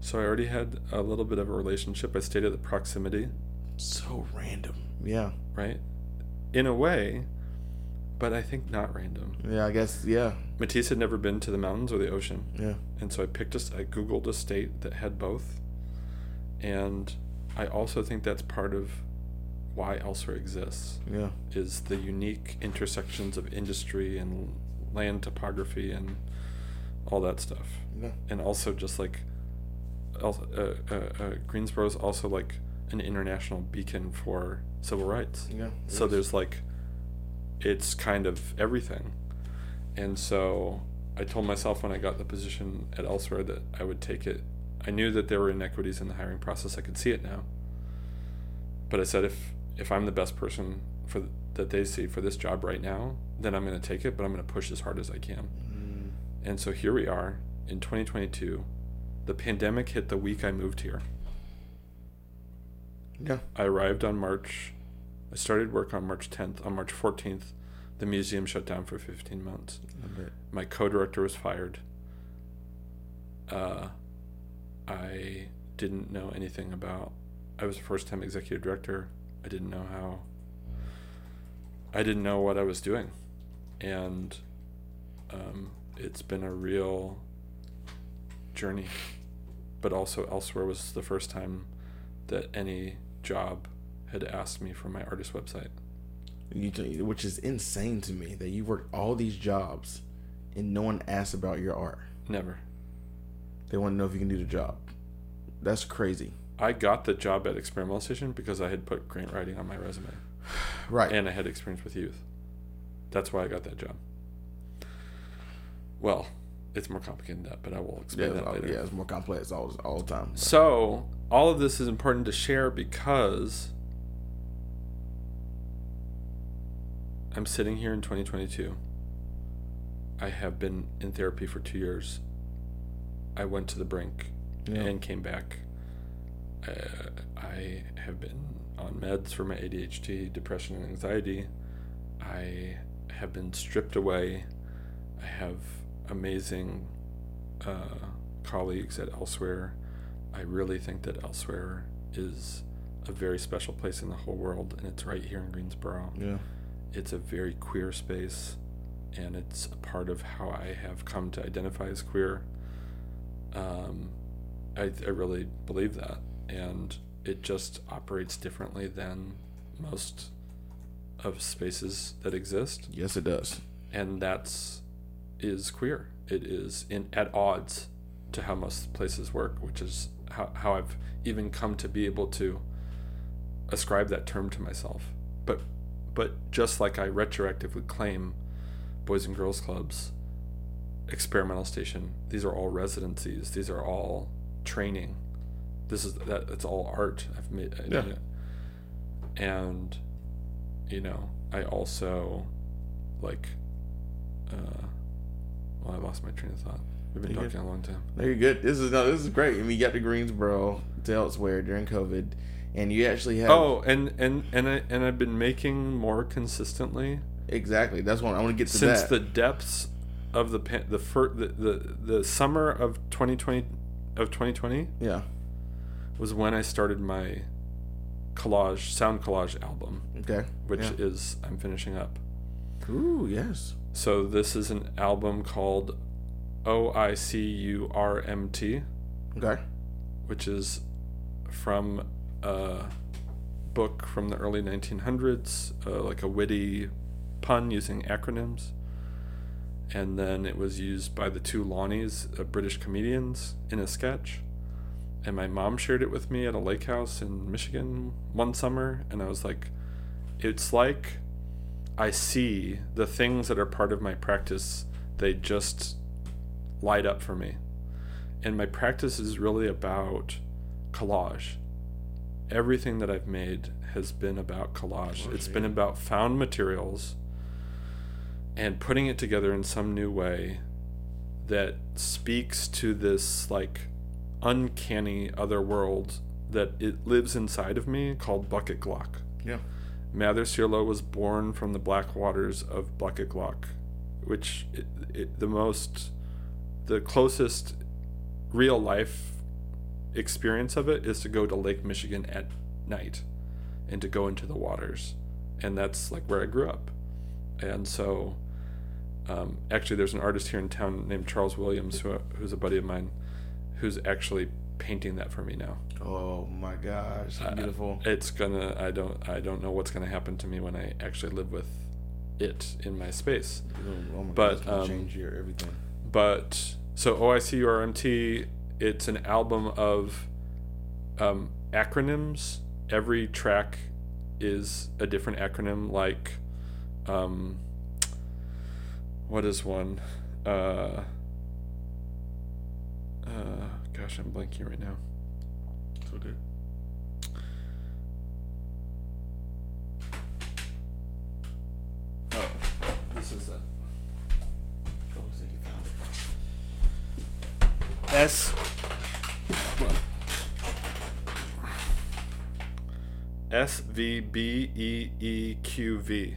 So I already had a little bit of a relationship. I stayed at the proximity, So random. Yeah. right? In a way, but I think not random. Yeah, I guess yeah. Matisse had never been to the mountains or the ocean. Yeah. And so I picked a, I Googled a state that had both. And I also think that's part of why Elsewhere exists, Yeah. is the unique intersections of industry and land topography and all that stuff. Yeah. And also just like, el- uh, uh, uh, Greensboro is also like an international beacon for civil rights. Yeah. So Yes. there's like, it's kind of everything. And so I told myself when I got the position at Elsewhere that I would take it. I knew that there were inequities in the hiring process. I could see it now. But I said if if I'm the best person for that they see for this job right now, then I'm going to take it, but I'm going to push as hard as I can. Mm, And so here we are in 2022. The pandemic hit the week I moved here. Yeah. I arrived on March. I started work on March 10th. On March 14th, the museum shut down for 15 months. My co-director was fired. Uh, I didn't know anything about. I was a first-time executive director. I didn't know how. I didn't know what I was doing, and um, it's been a real journey. But also, elsewhere was the first time that any job had asked me for my artist website. You which is insane to me that you worked all these jobs and no one asked about your art. Never. They want to know if you can do the job. That's crazy. I got the job at Experimental Station because I had put grant writing on my resume Right. and I had experience with youth. That's why I got that job. Well, it's more complicated than that, but I will explain it's, that all- later. yeah, it's more complex all, all the time. So, all of this is important to share because I'm sitting here in 2022. I have been in therapy for two years. I went to the brink Yeah. and came back. Uh, I have been on meds for my ADHD, depression, and anxiety. I have been stripped away. I have amazing uh, colleagues at Elsewhere. I really think that Elsewhere is a very special place in the whole world, and it's right here in Greensboro. Yeah. It's a very queer space, and it's a part of how I have come to identify as queer. Um, I, I really believe that, and it just operates differently than most of spaces that exist Yes, it does. and that's is queer. It is in at odds to how most places work, which is how, how I've even come to be able to ascribe that term to myself. But but just like I retroactively claim boys and girls clubs, experimental station, these are all residencies, these are all training. This is that it's all art. I've made Yeah. And you know, I also like uh well I lost my train of thought. We've been You good? talking a long time. No, you're good. This is no, this is great. I mean, you got to Greensboro to elsewhere during COVID, and you actually have. Oh, and and and I and I've been making more consistently exactly. That's what I want to get to since that. the depths of the pan, the, fir- the the the summer of 2020 of 2020 yeah. was when I started my collage sound collage album, Okay. which yeah. is I'm finishing up. Ooh, yes. So this is an album called O I C U R M T, Okay. which is from a book from the early 1900s, uh, like a witty pun using acronyms. And then it was used by the two Ronnies, uh, British comedians, in a sketch. And my mom shared it with me at a lake house in Michigan one summer. And I was like, it's like I see the things that are part of my practice, they just light up for me. And my practice is really about collage. Everything that I've made has been about collage. It's been about found materials and putting it together in some new way that speaks to this like uncanny other world that it lives inside of me called Bucket Glock. Yeah. Mather Sirlo was born from the black waters of Bucket Glock, which it, it, the most, the closest real life experience of it is to go to Lake Michigan at night and to go into the waters. And that's like where I grew up. And so, um, actually, there's an artist here in town named Charles Williams, who, who's a buddy of mine, who's actually painting that for me now. Oh my gosh, Uh, beautiful. It's gonna. I don't. I don't know what's gonna happen to me when I actually live with it in my space. oh my but, gonna um, change your everything. But so OICURMT, it's an album of um, acronyms. Every track is a different acronym. Like, um, what is one? Uh, uh, gosh, I'm blanking right now. It's okay. Oh, this is it. S. S V B E E Q V.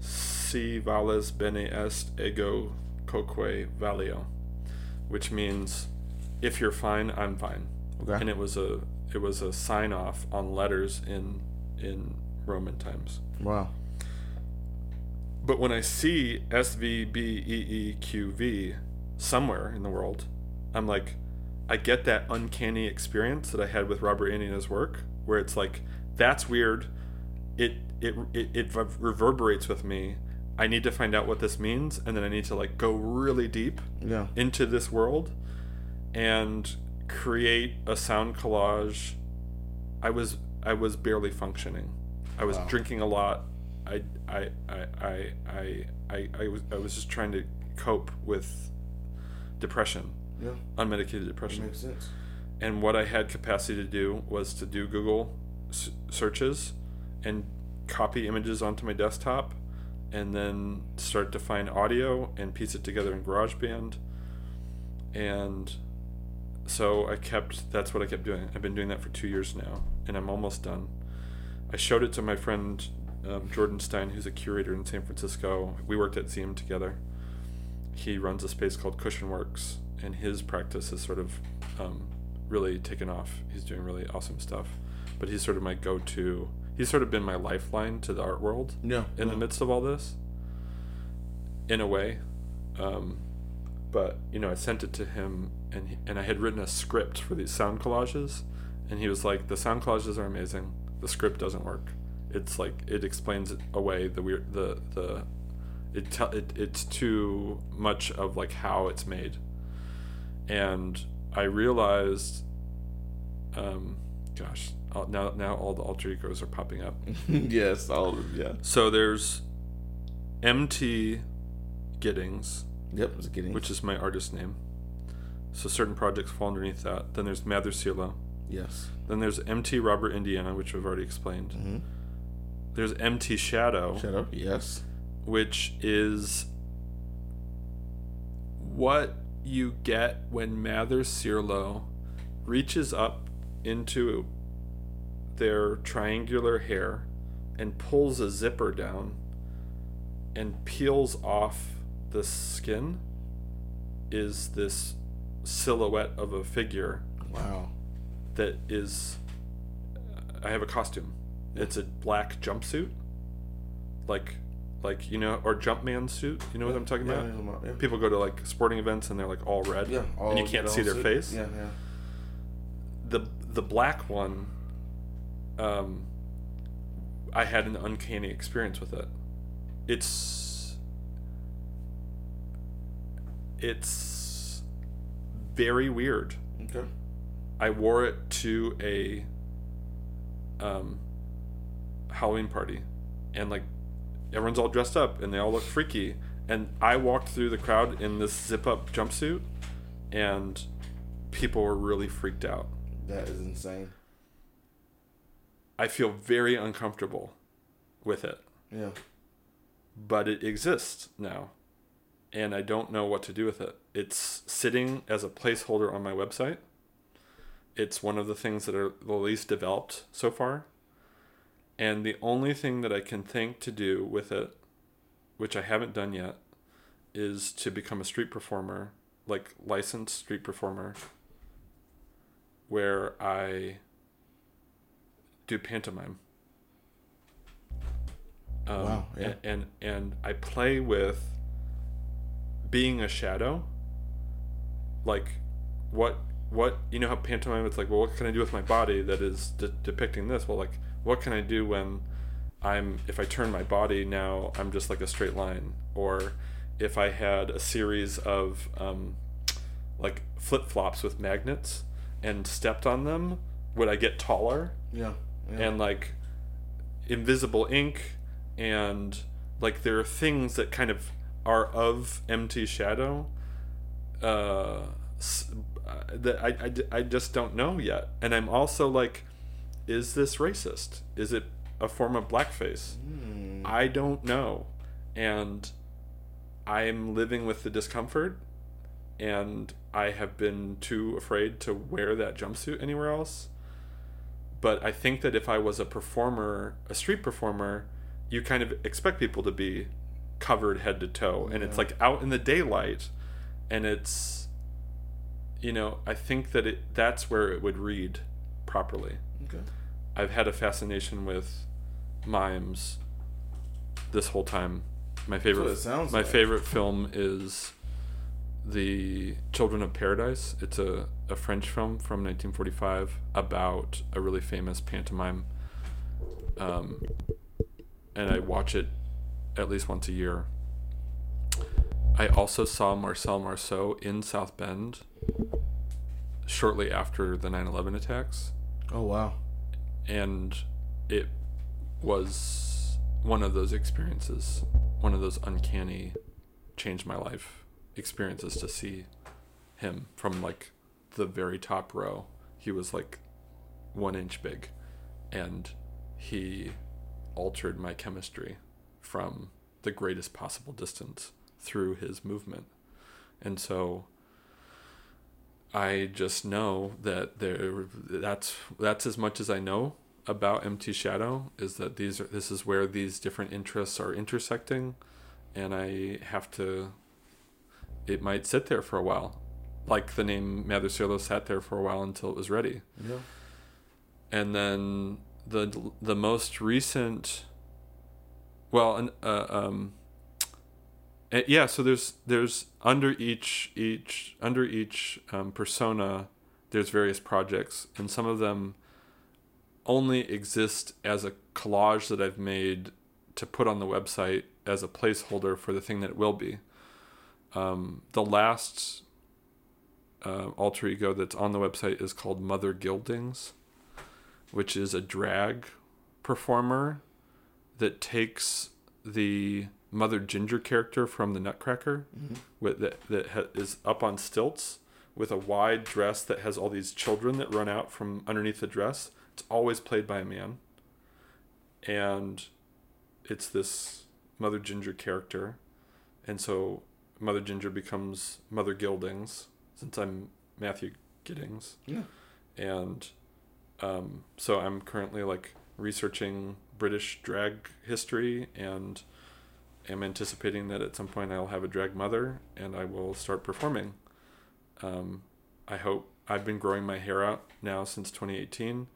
Si vales bene est ego quoque valeo, which means if you're fine, I'm fine. Okay. And it was a it was a sign off on letters in in Roman times. Wow. But when I see S V B E E Q V somewhere in the world, I'm like, I get that uncanny experience that I had with Robert his work, where it's like, that's weird. It it it, it reverberates with me. I need to find out what this means, and then I need to like go really deep Yeah. into this world and create a sound collage. I was I was barely functioning. I was Wow. drinking a lot. I I I I I I, I was I was just trying to cope with depression, Yeah. unmedicated That depression. makes sense. And what I had capacity to do was to do Google s- searches and copy images onto my desktop and then start to find audio and piece it together in GarageBand. And so I kept, that's what I kept doing. I've been doing that for two years now and I'm almost done. I showed it to my friend um, Jordan Stein, who's a curator in San Francisco. We worked at ZM together. He runs a space called Cushion Works, and his practice has sort of um, really taken off. He's doing really awesome stuff. But he's sort of my go to, he's sort of been my lifeline to the art world Yeah. in the midst of all this, in a way. Um, but you know, I sent it to him, and he, and I had written a script for these sound collages, and he was like, "The sound collages are amazing. The script doesn't work. It's like it explains away the weird the the it, te- it it's too much of like how it's made." And I realized, um, gosh, now now all the alter egos are popping up. yes. All. of Yeah. So there's MT Giddings, Yep. Getting. which is my artist name. So certain projects fall underneath that. Then there's Mather Silo. Yes. Then there's MT Robert Indiana, which we've already explained. Mm-hmm. There's MT Shadow, up. Yes. Which is what you get when Mather Sirlo reaches up into their triangular hair and pulls a zipper down and peels off the skin is this silhouette of a figure Wow. that is I have a costume. It's a black jumpsuit. Like like you know or Jumpman suit, you know what I'm talking yeah, about? yeah, yeah. People go to like sporting events and they're like all red. Yeah. all and you can't see their suit. face. Yeah. Yeah. The the black one um I had an uncanny experience with it. It's it's very weird. Okay. I wore it to a um, Halloween party, and like everyone's all dressed up and they all look freaky. And I walked through the crowd in this zip up jumpsuit, and people were really freaked out. That is insane. I feel very uncomfortable with it, Yeah. but it exists now, and I don't know what to do with it. It's sitting as a placeholder on my website. It's one of the things that are the least developed so far. And the only thing that I can think to do with it, which I haven't done yet, is to become a street performer, like licensed street performer, where I do pantomime. Um, Wow, yeah. a- And, and I play with being a shadow. Like, what what you know how pantomime it's like well what can i do with my body that is de- depicting this well like what can i do when i'm if i turn my body now i'm just like a straight line or if i had a series of um, like flip-flops with magnets and stepped on them would i get taller Yeah. yeah. and like invisible ink and like there are things that kind of are of empty shadow uh s- uh, that I, I, I just don't know yet and i'm also like is this racist is it a form of blackface Hmm. i don't know and i'm living with the discomfort and i have been too afraid to wear that jumpsuit anywhere else but I think that if I was a performer, a street performer, you kind of expect people to be covered head to toe, and it's like out in the daylight, and it's, you know, I think that it that's where it would read properly. okay. I've had a fascination with mimes this whole time. My favorite, sounds my like. favorite film is the Children of Paradise. It's a, a French film from 1945 about a really famous pantomime. Um, and I watch it at least once a year. I also saw Marcel Marceau in South Bend shortly after the 9 11 attacks Oh wow. And it was one of those experiences, one of those uncanny, change my life experiences to see him from like the very top row. He was like one inch big, and he altered my chemistry from the greatest possible distance through his movement. And so I just know that there that's that's as much as I know about MT Shadow is that these are this is where these different interests are intersecting and I have to it might sit there for a while. Like the name Mather Sirlo sat there for a while until it was ready. Yeah. And then the the most recent well and uh, um uh, yeah so there's there's under each each under each um, persona there's various projects and some of them only exist as a collage that i've made to put on the website as a placeholder for the thing that it will be. Um, the last uh, alter ego that's on the website is called mother gildings which is a drag performer that takes the Mother Ginger character from the Nutcracker, with that that ha- is up on stilts with a wide dress that has all these children that run out from underneath the dress. It's always played by a man, and it's this Mother Ginger character, and so Mother Ginger becomes Mother Gildings since I'm Matthew Giddings Yeah. and um, so I'm currently like researching British drag history and am anticipating that at some point I'll have a drag mother and I will start performing. Um, I hope I've been growing my hair out now since 2018.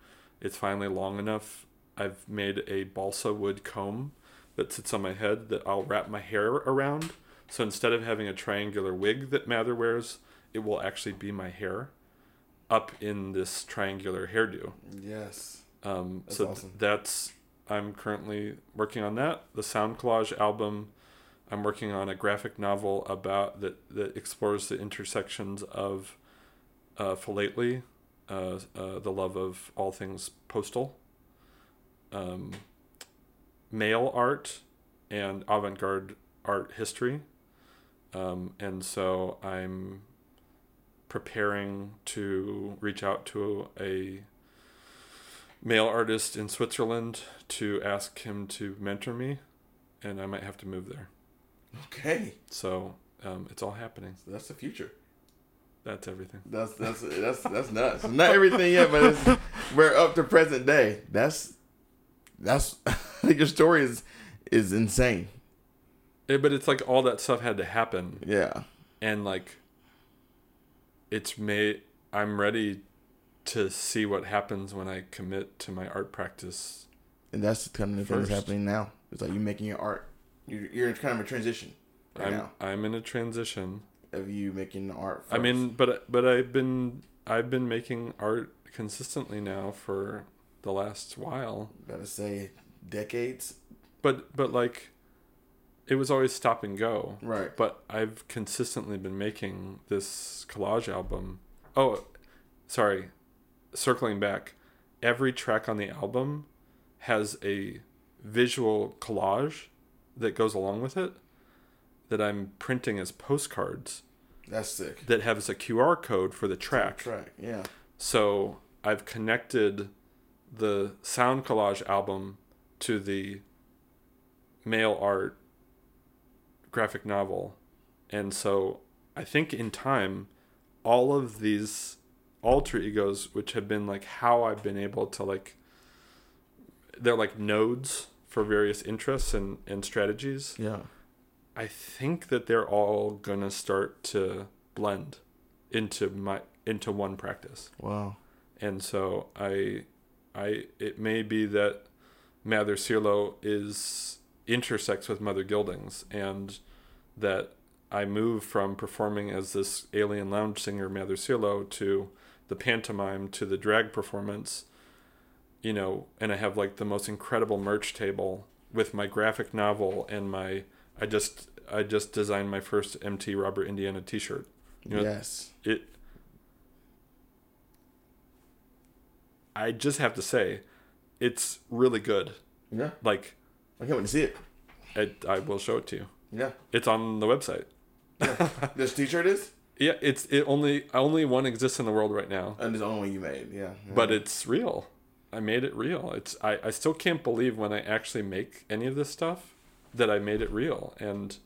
It's finally long enough. I've made a balsa wood comb that sits on my head that I'll wrap my hair around. So instead of having a triangular wig that Mather wears, it will actually be my hair up in this triangular hairdo. Yes. Um, That's so th- that's I'm currently working on that. The sound collage album. I'm working on a graphic novel about that that explores the intersections of uh, philately, uh, uh, the love of all things postal, um, mail art, and avant-garde art history. Um, and so I'm preparing to reach out to a mail artist in Switzerland to ask him to mentor me, and I might have to move there. Okay, So um, it's all happening. so that's the future. That's everything. That's that's that's that's nuts. Not everything yet, but it's, we're up to present day. That's that's your story is is insane. But it's like all that stuff had to happen, Yeah, and like it's made. I'm ready to see what happens when I commit to my art practice. and that's kind of the thing that's First. happening now. It's like you're making your art. You're, you're in kind of a transition right I'm now I'm in a transition. of you making art. I mean, but but I've been I've been making art consistently now for the last while. gotta say decades. But but like it was always stop and go. Right. But I've consistently been making this collage album. Oh, sorry. Circling back, every track on the album has a visual collage that goes along with it that I'm printing as postcards That's sick. that has a QR code for the track. Track. Yeah. So I've connected the sound collage album to the mail art graphic novel. And so I think in time, all of these alter egos, which have been like how I've been able to like, they're like nodes for various interests and, and strategies. Yeah. I think that they're all gonna start to blend into my into one practice Wow. and so I, I it may be that Mather Sirlo is intersects with Mother Gildings, and that I move from performing as this alien lounge singer Mather Sirlo to the pantomime to the drag performance, you know, and I have like the most incredible merch table with my graphic novel and my I just I just designed my first MT Robert Indiana T-shirt. You know, yes. it I just have to say it's really good. Yeah. Like I can't wait to see it. it, I will show it to you. Yeah. It's on the website. this T-shirt is, Yeah, it's it only only one exists in the world right now, and it's the only you made. Yeah. yeah. but it's real. I made it real. It's I, I still can't believe when I actually make any of this stuff that I made it real and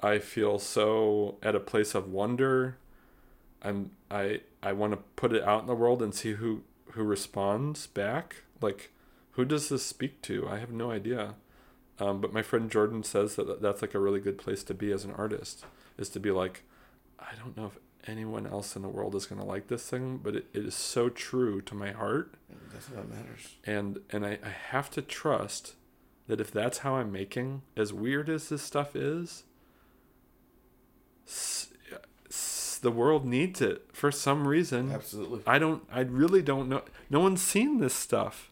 I feel so at a place of wonder. I'm I I want to put it out in the world and see who who responds back. Like who does this speak to? I have no idea. Um, but my friend Jordan says that that's like a really good place to be as an artist is to be like I don't know if anyone else in the world is going to like this thing, but it, it is so true to my heart that's what matters. and and I, I have to trust that if that's how I'm making, as weird as this stuff is, s- s- the world needs it for some reason. Absolutely. I don't. I really don't know. No one's seen this stuff,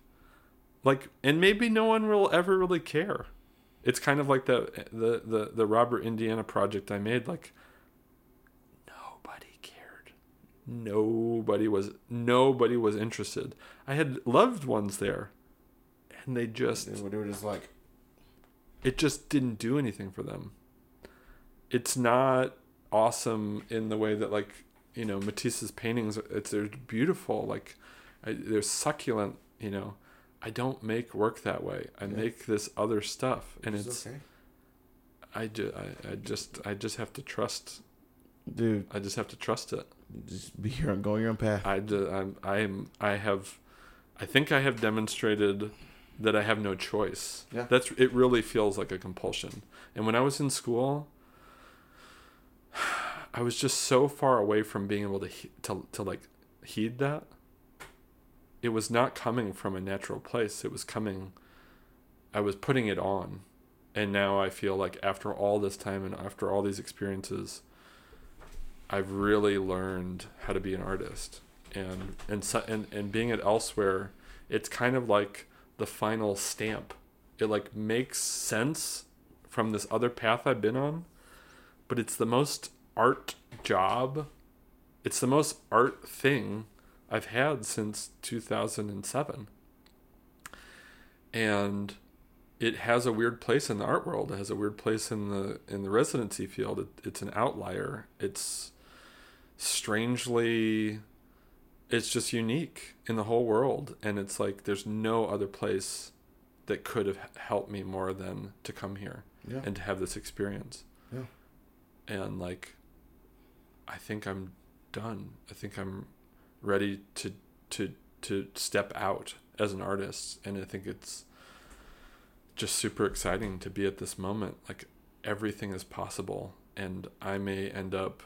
like, and maybe no one will ever really care. It's kind of like the the the the Robert Indiana project I made. Like, nobody cared. Nobody was nobody was interested. I had loved ones there, and they just They were just like, it just didn't do anything for them. It's not awesome in the way that like you know Matisse's paintings. It's they're beautiful. Like I, they're succulent. You know, I don't make work that way. I Yeah. make this other stuff, and it's, it's okay, I, ju- I I just I just have to trust. Dude. I just have to trust it. Just be here and go your own path. I do, I'm I'm I have, I think I have demonstrated that I have no choice. Yeah. That's it. Really feels like a compulsion. And when I was in school, I was just so far away from being able to to to like heed that. It was not coming from a natural place. It was coming. I was putting it on, and now I feel like after all this time and after all these experiences, I've really learned how to be an artist, and and so, and and being it elsewhere, it's kind of like the final stamp. It like makes sense from this other path I've been on, but it's the most art job. It's the most art thing I've had since 2007. And it has a weird place in the art world. It has a weird place in the in the residency field. It, it's an outlier. It's strangely it's just unique in the whole world and it's like there's no other place that could have helped me more than to come here Yeah. and to have this experience Yeah. and like i think i'm done i think i'm ready to to to step out as an artist and i think it's just super exciting to be at this moment like everything is possible and i may end up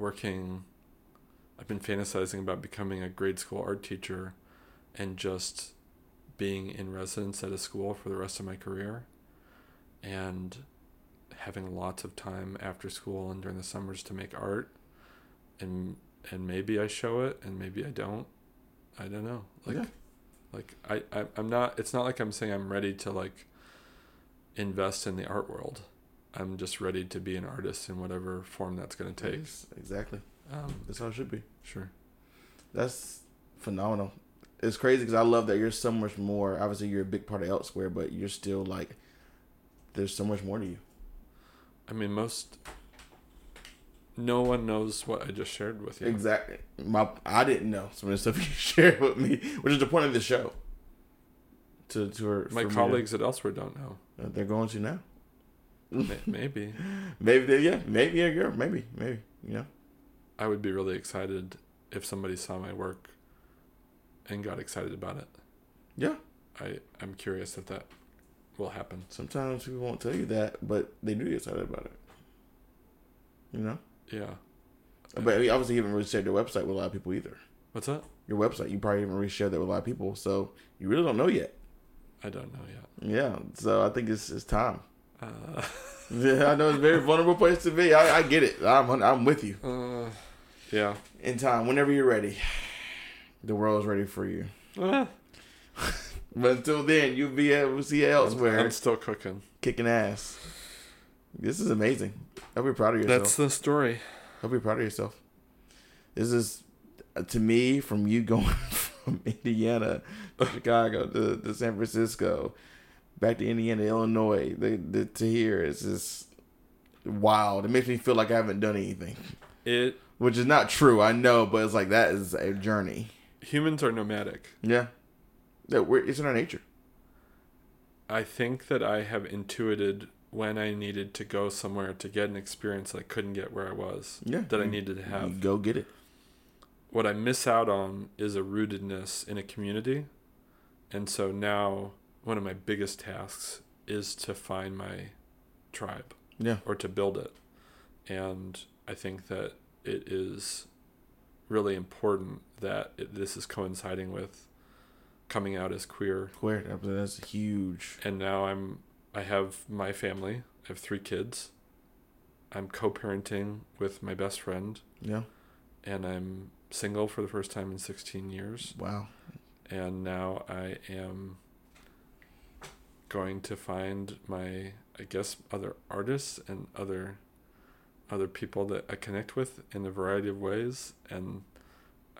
working i've been fantasizing about becoming a grade school art teacher and just being in residence at a school for the rest of my career and having lots of time after school and during the summers to make art and and maybe I show it and maybe I don't. I don't know. Like Yeah. like I, I I'm not it's not like I'm saying I'm ready to like invest in the art world I'm just ready to be an artist in whatever form that's going to take exactly. um That's how it should be. sure That's phenomenal. It's crazy because I love that you're so much more. Obviously, you're a big part of Elsewhere, but you're still like, there's so much more to you. I mean most no one knows what I just shared with you Exactly. My I didn't know some of the stuff you shared with me, which is the point of the show. To to her, my me to- colleagues at elsewhere don't know uh, they're going to now. May- maybe Maybe they, yeah, maybe a girl, maybe maybe you know. I would be really excited if somebody saw my work and got excited about it. Yeah. I I'm curious if that will happen. Sometimes people won't tell you that, but they do get excited about it. You know. Yeah. But I mean, obviously, you haven't really shared your website with a lot of people either. What's that? Your website, you probably haven't really shared that with a lot of people, so you really don't know yet. I don't know yet. Yeah, so I think it's it's time. Uh, Yeah, I know it's a very vulnerable place to be. I, I get it. I'm I'm with you. uh, yeah. In time, whenever you're ready, the world is ready for you. Uh, But until then, you'll be able to see elsewhere, I'm, I'm still cooking. kicking ass. This is amazing. I'll be proud of yourself. That's the story. I'll be proud of yourself. This is, uh, to me, from you going from Indiana to Chicago to, to San Francisco, back to Indiana, Illinois, the, the, to here, it's just wild. It makes me feel like I haven't done anything, It which is not true. I know, but it's like that is a journey. humans are nomadic. Yeah, we're it's in our nature. I think that I have intuited when I needed to go somewhere to get an experience I couldn't get where I was. Yeah, That I needed to have. go get it. what I miss out on is a rootedness in a community. And so now one of my biggest tasks is to find my tribe Yeah, or to build it. And I think that it is really important that it, this is coinciding with coming out as queer. queer. That's huge. And now I'm I have my family. I have 3 kids. I'm co-parenting with my best friend Yeah. and I'm single for the first time in 16 years. Wow. and now I am going to find my I guess other artists and other other people that I connect with in a variety of ways and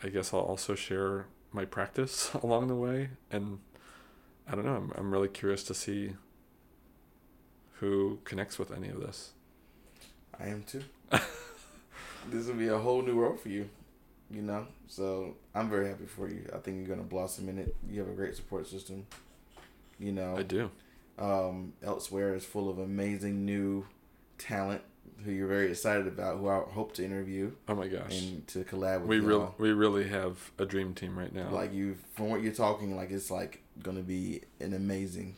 I guess I'll also share my practice along the way and I don't know I'm I'm really curious to see who connects with any of this. I am too. this will be a whole new world for you, you know. So I'm very happy for you. I think you're gonna blossom in it. You have a great support system. You know, I do. um, elsewhere is full of amazing new talent who you're very excited about. Who I hope to interview Oh my gosh. and to collab with. We really we really have a dream team right now. like you from what you're talking. Like it's like gonna be an amazing.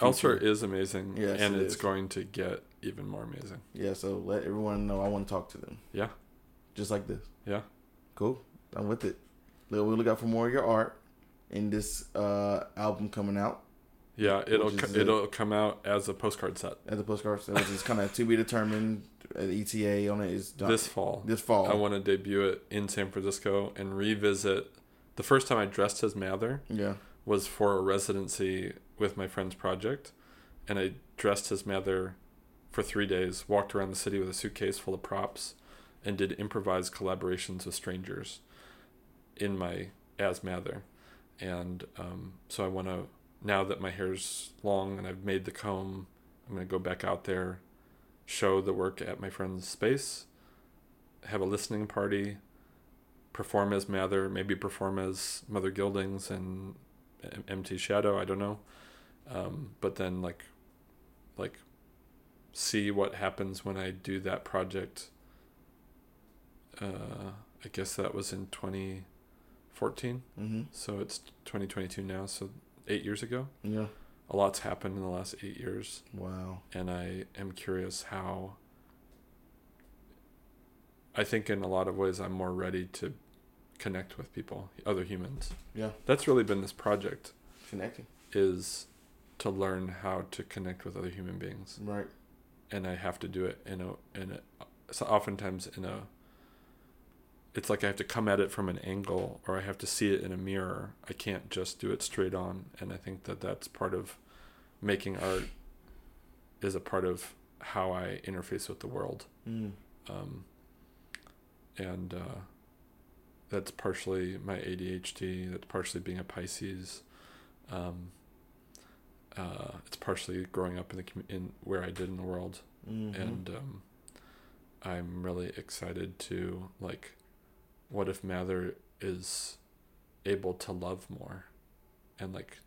Elsewhere is amazing, Yes, and it it's is. going to get even more amazing. Yeah. So let everyone know I want to talk to them. Yeah. Just like this. Yeah. Cool. I'm with it. We'll look out for more of your art in this uh, album coming out Yeah, it'll co- it. it'll come out as a postcard set as a postcard. So it's kind of to be determined. Uh, the ETA on it is done this fall. this fall. I want to debut it in San Francisco and revisit. The first time I dressed as Mather yeah. was for a residency with my friend's project, and I dressed as Mather for three days. Walked around the city with a suitcase full of props, and did improvised collaborations with strangers in my as Mather, and um, so I want to now that my hair's long and I've made the comb, I'm gonna go back out there, show the work at my friend's space, have a listening party, perform as Mather, maybe perform as Mother Gildings and MT Shadow. I don't know, um, but then like, like, see what happens when I do that project. Uh, I guess that was in twenty fourteen, Mm-hmm. so it's twenty twenty two now. So eight years ago, Yeah. a lot's happened in the last eight years Wow. and I am curious how. I think in a lot of ways I'm more ready to connect with people, other humans. Yeah. That's really been this project Connecting. is to learn how to connect with other human beings, Right. and I have to do it in a in a so oftentimes in a. It's like I have to come at it from an angle, or I have to see it in a mirror. I can't just do it straight on, and I think that that's part of making art. Is a part of how I interface with the world Mm. um, and uh, that's partially my ADHD. That's partially being a Pisces. Um, uh, it's partially growing up in the in where I did in the world, Mm-hmm. and um, I'm really excited to like, what if Mather is able to love more, and like,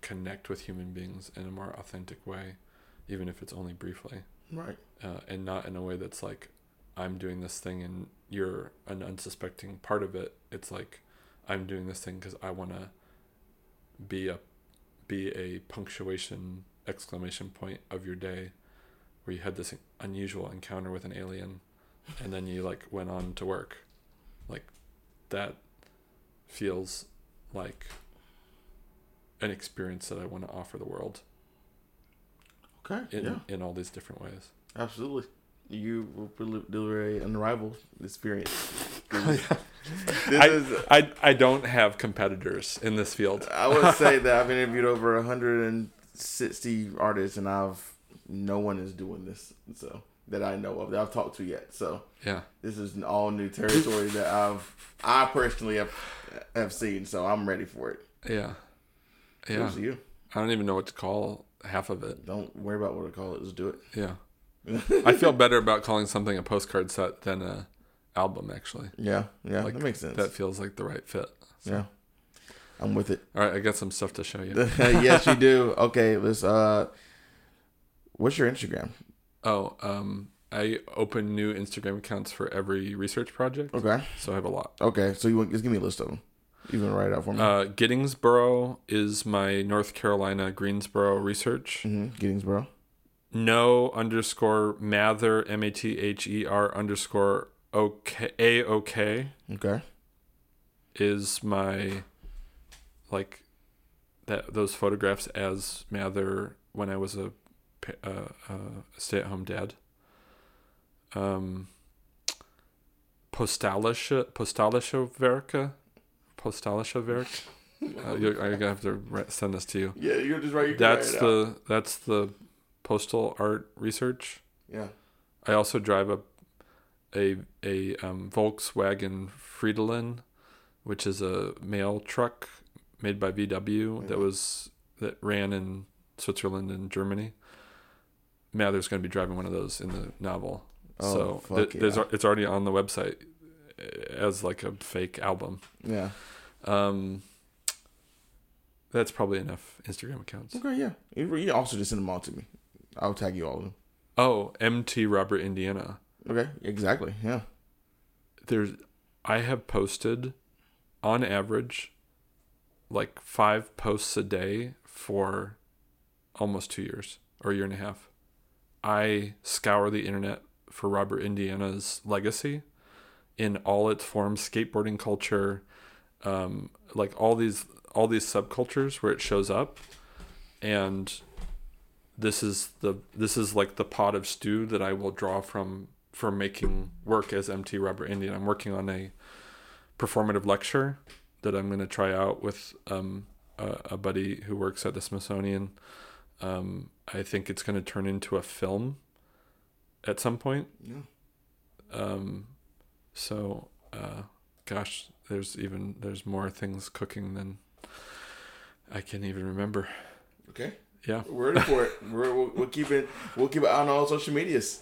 connect with human beings in a more authentic way, even if it's only briefly right. uh, and not in a way that's like I'm doing this thing and you're an unsuspecting part of it. It's like I'm doing this thing because I want to be a be a punctuation exclamation point of your day, where you had this unusual encounter with an alien, and then you like went on to work, like that feels like an experience that I want to offer the world Okay. in yeah. in all these different ways. Absolutely. You will deliver an unrivaled experience. Oh, I, is. I I don't have competitors in this field. I would say that I've interviewed over 160 artists, and I've no one is doing this. So that I know of that I've talked to yet. So Yeah. this is an all new territory that I've I personally have have seen. So I'm ready for it. Yeah. Yeah. You. I don't even know what to call half of it. Don't worry about what I call it. Just do it. Yeah. I feel better about calling something a postcard set than a album actually. Yeah, yeah, Like, that makes sense. That feels like the right fit. So- yeah, I'm with it. All right, I got some stuff to show you. yes, you do. Okay, let's. Uh, what's your Instagram? Oh, um I open new Instagram accounts for every research project, Okay, so I have a lot. okay. So you want just give me a list of them. You can write it out for me. Uh, is my North Carolina Greensboro research. mm-hmm. No underscore mather m a t h e r underscore ok a o k Okay. is my like that those photographs as Mather when I was a uh, uh, stay at home dad. Um, Postalische Postalische Werke, Postalische Werk. Uh, I'm gonna have to send this to you. Yeah, you're just right. You That's it out. the that's the postal art research. yeah. I also drive a a a um, Volkswagen Fridolin, which is a mail truck made by VW that was that ran in Switzerland and Germany. Mather's going to be driving one of those in the novel, Oh, so th- there's yeah. it's already on the website uh, as like a fake album. Yeah. Um, that's probably enough Instagram accounts. Okay. Yeah. You, you also just send them all to me. I'll tag you all of them. Oh, MT Robert Indiana. Okay. Exactly. Yeah. there's I have posted on average like five posts a day for almost two years or a year and a half. I scour the internet for Robert Indiana's legacy in all its forms, skateboarding culture, um, like all these all these subcultures where it shows up, and this is the this is like the pot of stew that I will draw from for making work as MT Robert Indian. I'm working on a performative lecture that I'm going to try out with um, a, a buddy who works at the Smithsonian. Um, I think it's going to turn into a film at some point. Yeah. Um, so, uh, gosh, there's even there's more things cooking than I can even remember. Okay. Yeah. We're ready for it. We're, we'll, we'll keep it. We'll keep it on all social medias.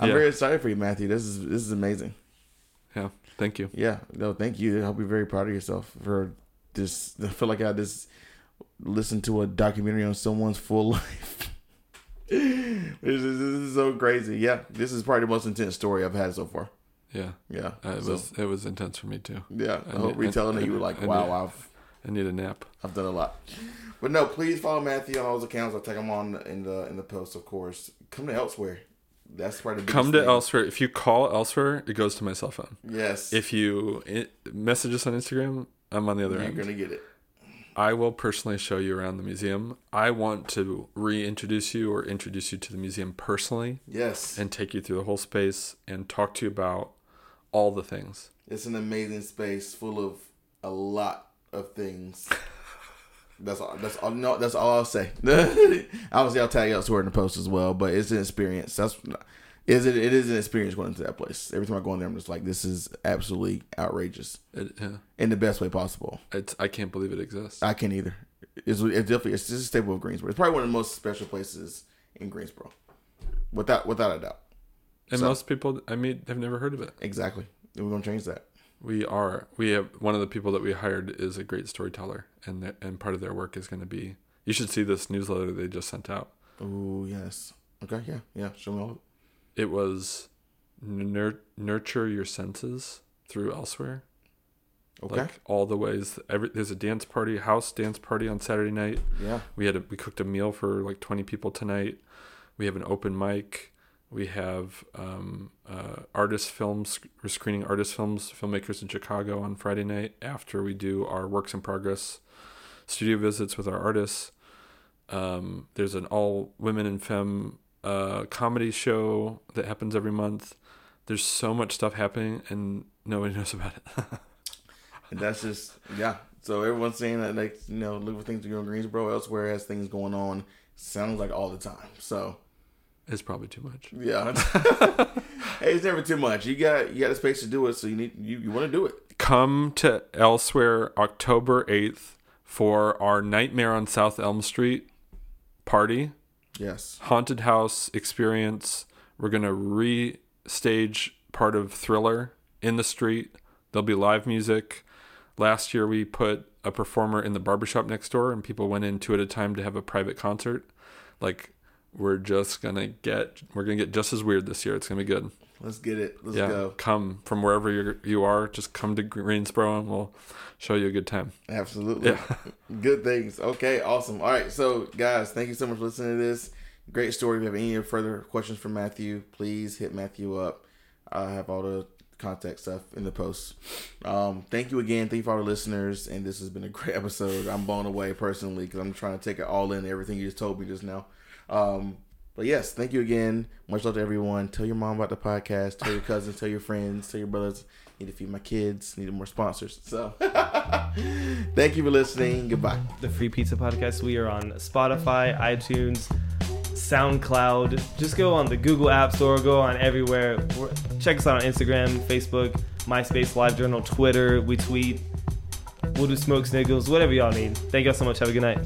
I'm Yeah. very excited for you, Matthew. This is this is amazing. Yeah. Thank you. Yeah, no, thank you. I'll you're very proud of yourself for this. I feel like I just listened to a documentary on someone's full life. this, is, this is so crazy. Yeah, this is probably the most intense story I've had so far. Yeah. Yeah, Uh, it so, was it was intense for me too. Yeah, I, I hope need- retelling I- it, you were like, I "Wow, need- I've I need a nap. I've done a lot." But no, please follow Matthew on all his accounts. I'll tag him on in the in the post, of course. Come to elsewhere. That's part of the Come to thing. elsewhere. If you call elsewhere, it goes to my cell phone. Yes, If you message us on Instagram, I'm on the other you're end. gonna get it. I will personally show you around the museum. I want to reintroduce you or introduce you to the museum personally Yes, and take you through the whole space and talk to you about all the things. It's an amazing space full of a lot of things. That's all. That's all. No, that's all I'll say. Obviously, I'll tag you elsewhere in the post as well. But it's an experience. That's is it. It is an experience going into that place. Every time I go in there, I'm just like, this is absolutely outrageous It, yeah, in the best way possible. it's, I can't believe it exists. I can't either. It's, it's definitely it's just a staple of Greensboro. It's probably one of the most special places in Greensboro, without without a doubt. and so- most people I meet have never heard of it. Exactly. And we're gonna change that. We are. We have one of the people that we hired is a great storyteller, and th- and part of their work is going to be. You should see this newsletter they just sent out. Oh yes. Okay. Yeah. Yeah. Show me all. It was nur- nurture your senses through elsewhere. Okay. Like all the ways. Every there's a dance party, house dance party on Saturday night. yeah. We had a, we cooked a meal for like 20 people tonight. We have an open mic. We have um, uh, artist films. We're screening artist films, filmmakers in Chicago on Friday night after we do our works in progress studio visits with our artists. Um, there's an all women and femme uh, comedy show that happens every month. There's so much stuff happening and nobody knows about it. And that's just yeah. So everyone's saying that like you know look for things to go in Greensboro elsewhere has things going on. Sounds like all the time. So it's probably too much. yeah. hey, it's never too much. You got you got a space to do it, so you need you, you want to do it. come to elsewhere October 8th for our Nightmare on South Elm Street party, Yes. haunted house experience. We're going to restage part of Thriller in the street. There'll be live music. Last year we put a performer in the barbershop next door and people went in two at a time to have a private concert. Like we're just to get we're to get just as weird this year. It's to be good. Let's get it. Let's yeah, go. come from wherever you you are. Just come to Greensboro, and we'll show you a good time. Absolutely. Yeah. Good things. Okay, awesome. All right, so guys, thank you so much for listening to this. Great story. If you have any further questions for Matthew, please hit Matthew up. I have all the contact stuff in the post. Um, thank you again. Thank you for the listeners. And this has been a great episode. I'm blown away personally because I'm trying to take it all in, everything you just told me just now. Um, but yes, thank you again. Much love to everyone. Tell your mom about the podcast. Tell your cousins. Tell your friends. Tell your brothers. Need to feed my kids. Need more sponsors. So, thank you for listening. Goodbye. the Free Pizza Podcast. We are on Spotify, iTunes, SoundCloud. Just go on the Google App Store, go on everywhere. Check us out on Instagram, Facebook, MySpace, LiveJournal, Twitter. We tweet. We'll do smoke signals, whatever y'all need. Thank y'all so much. Have a good night.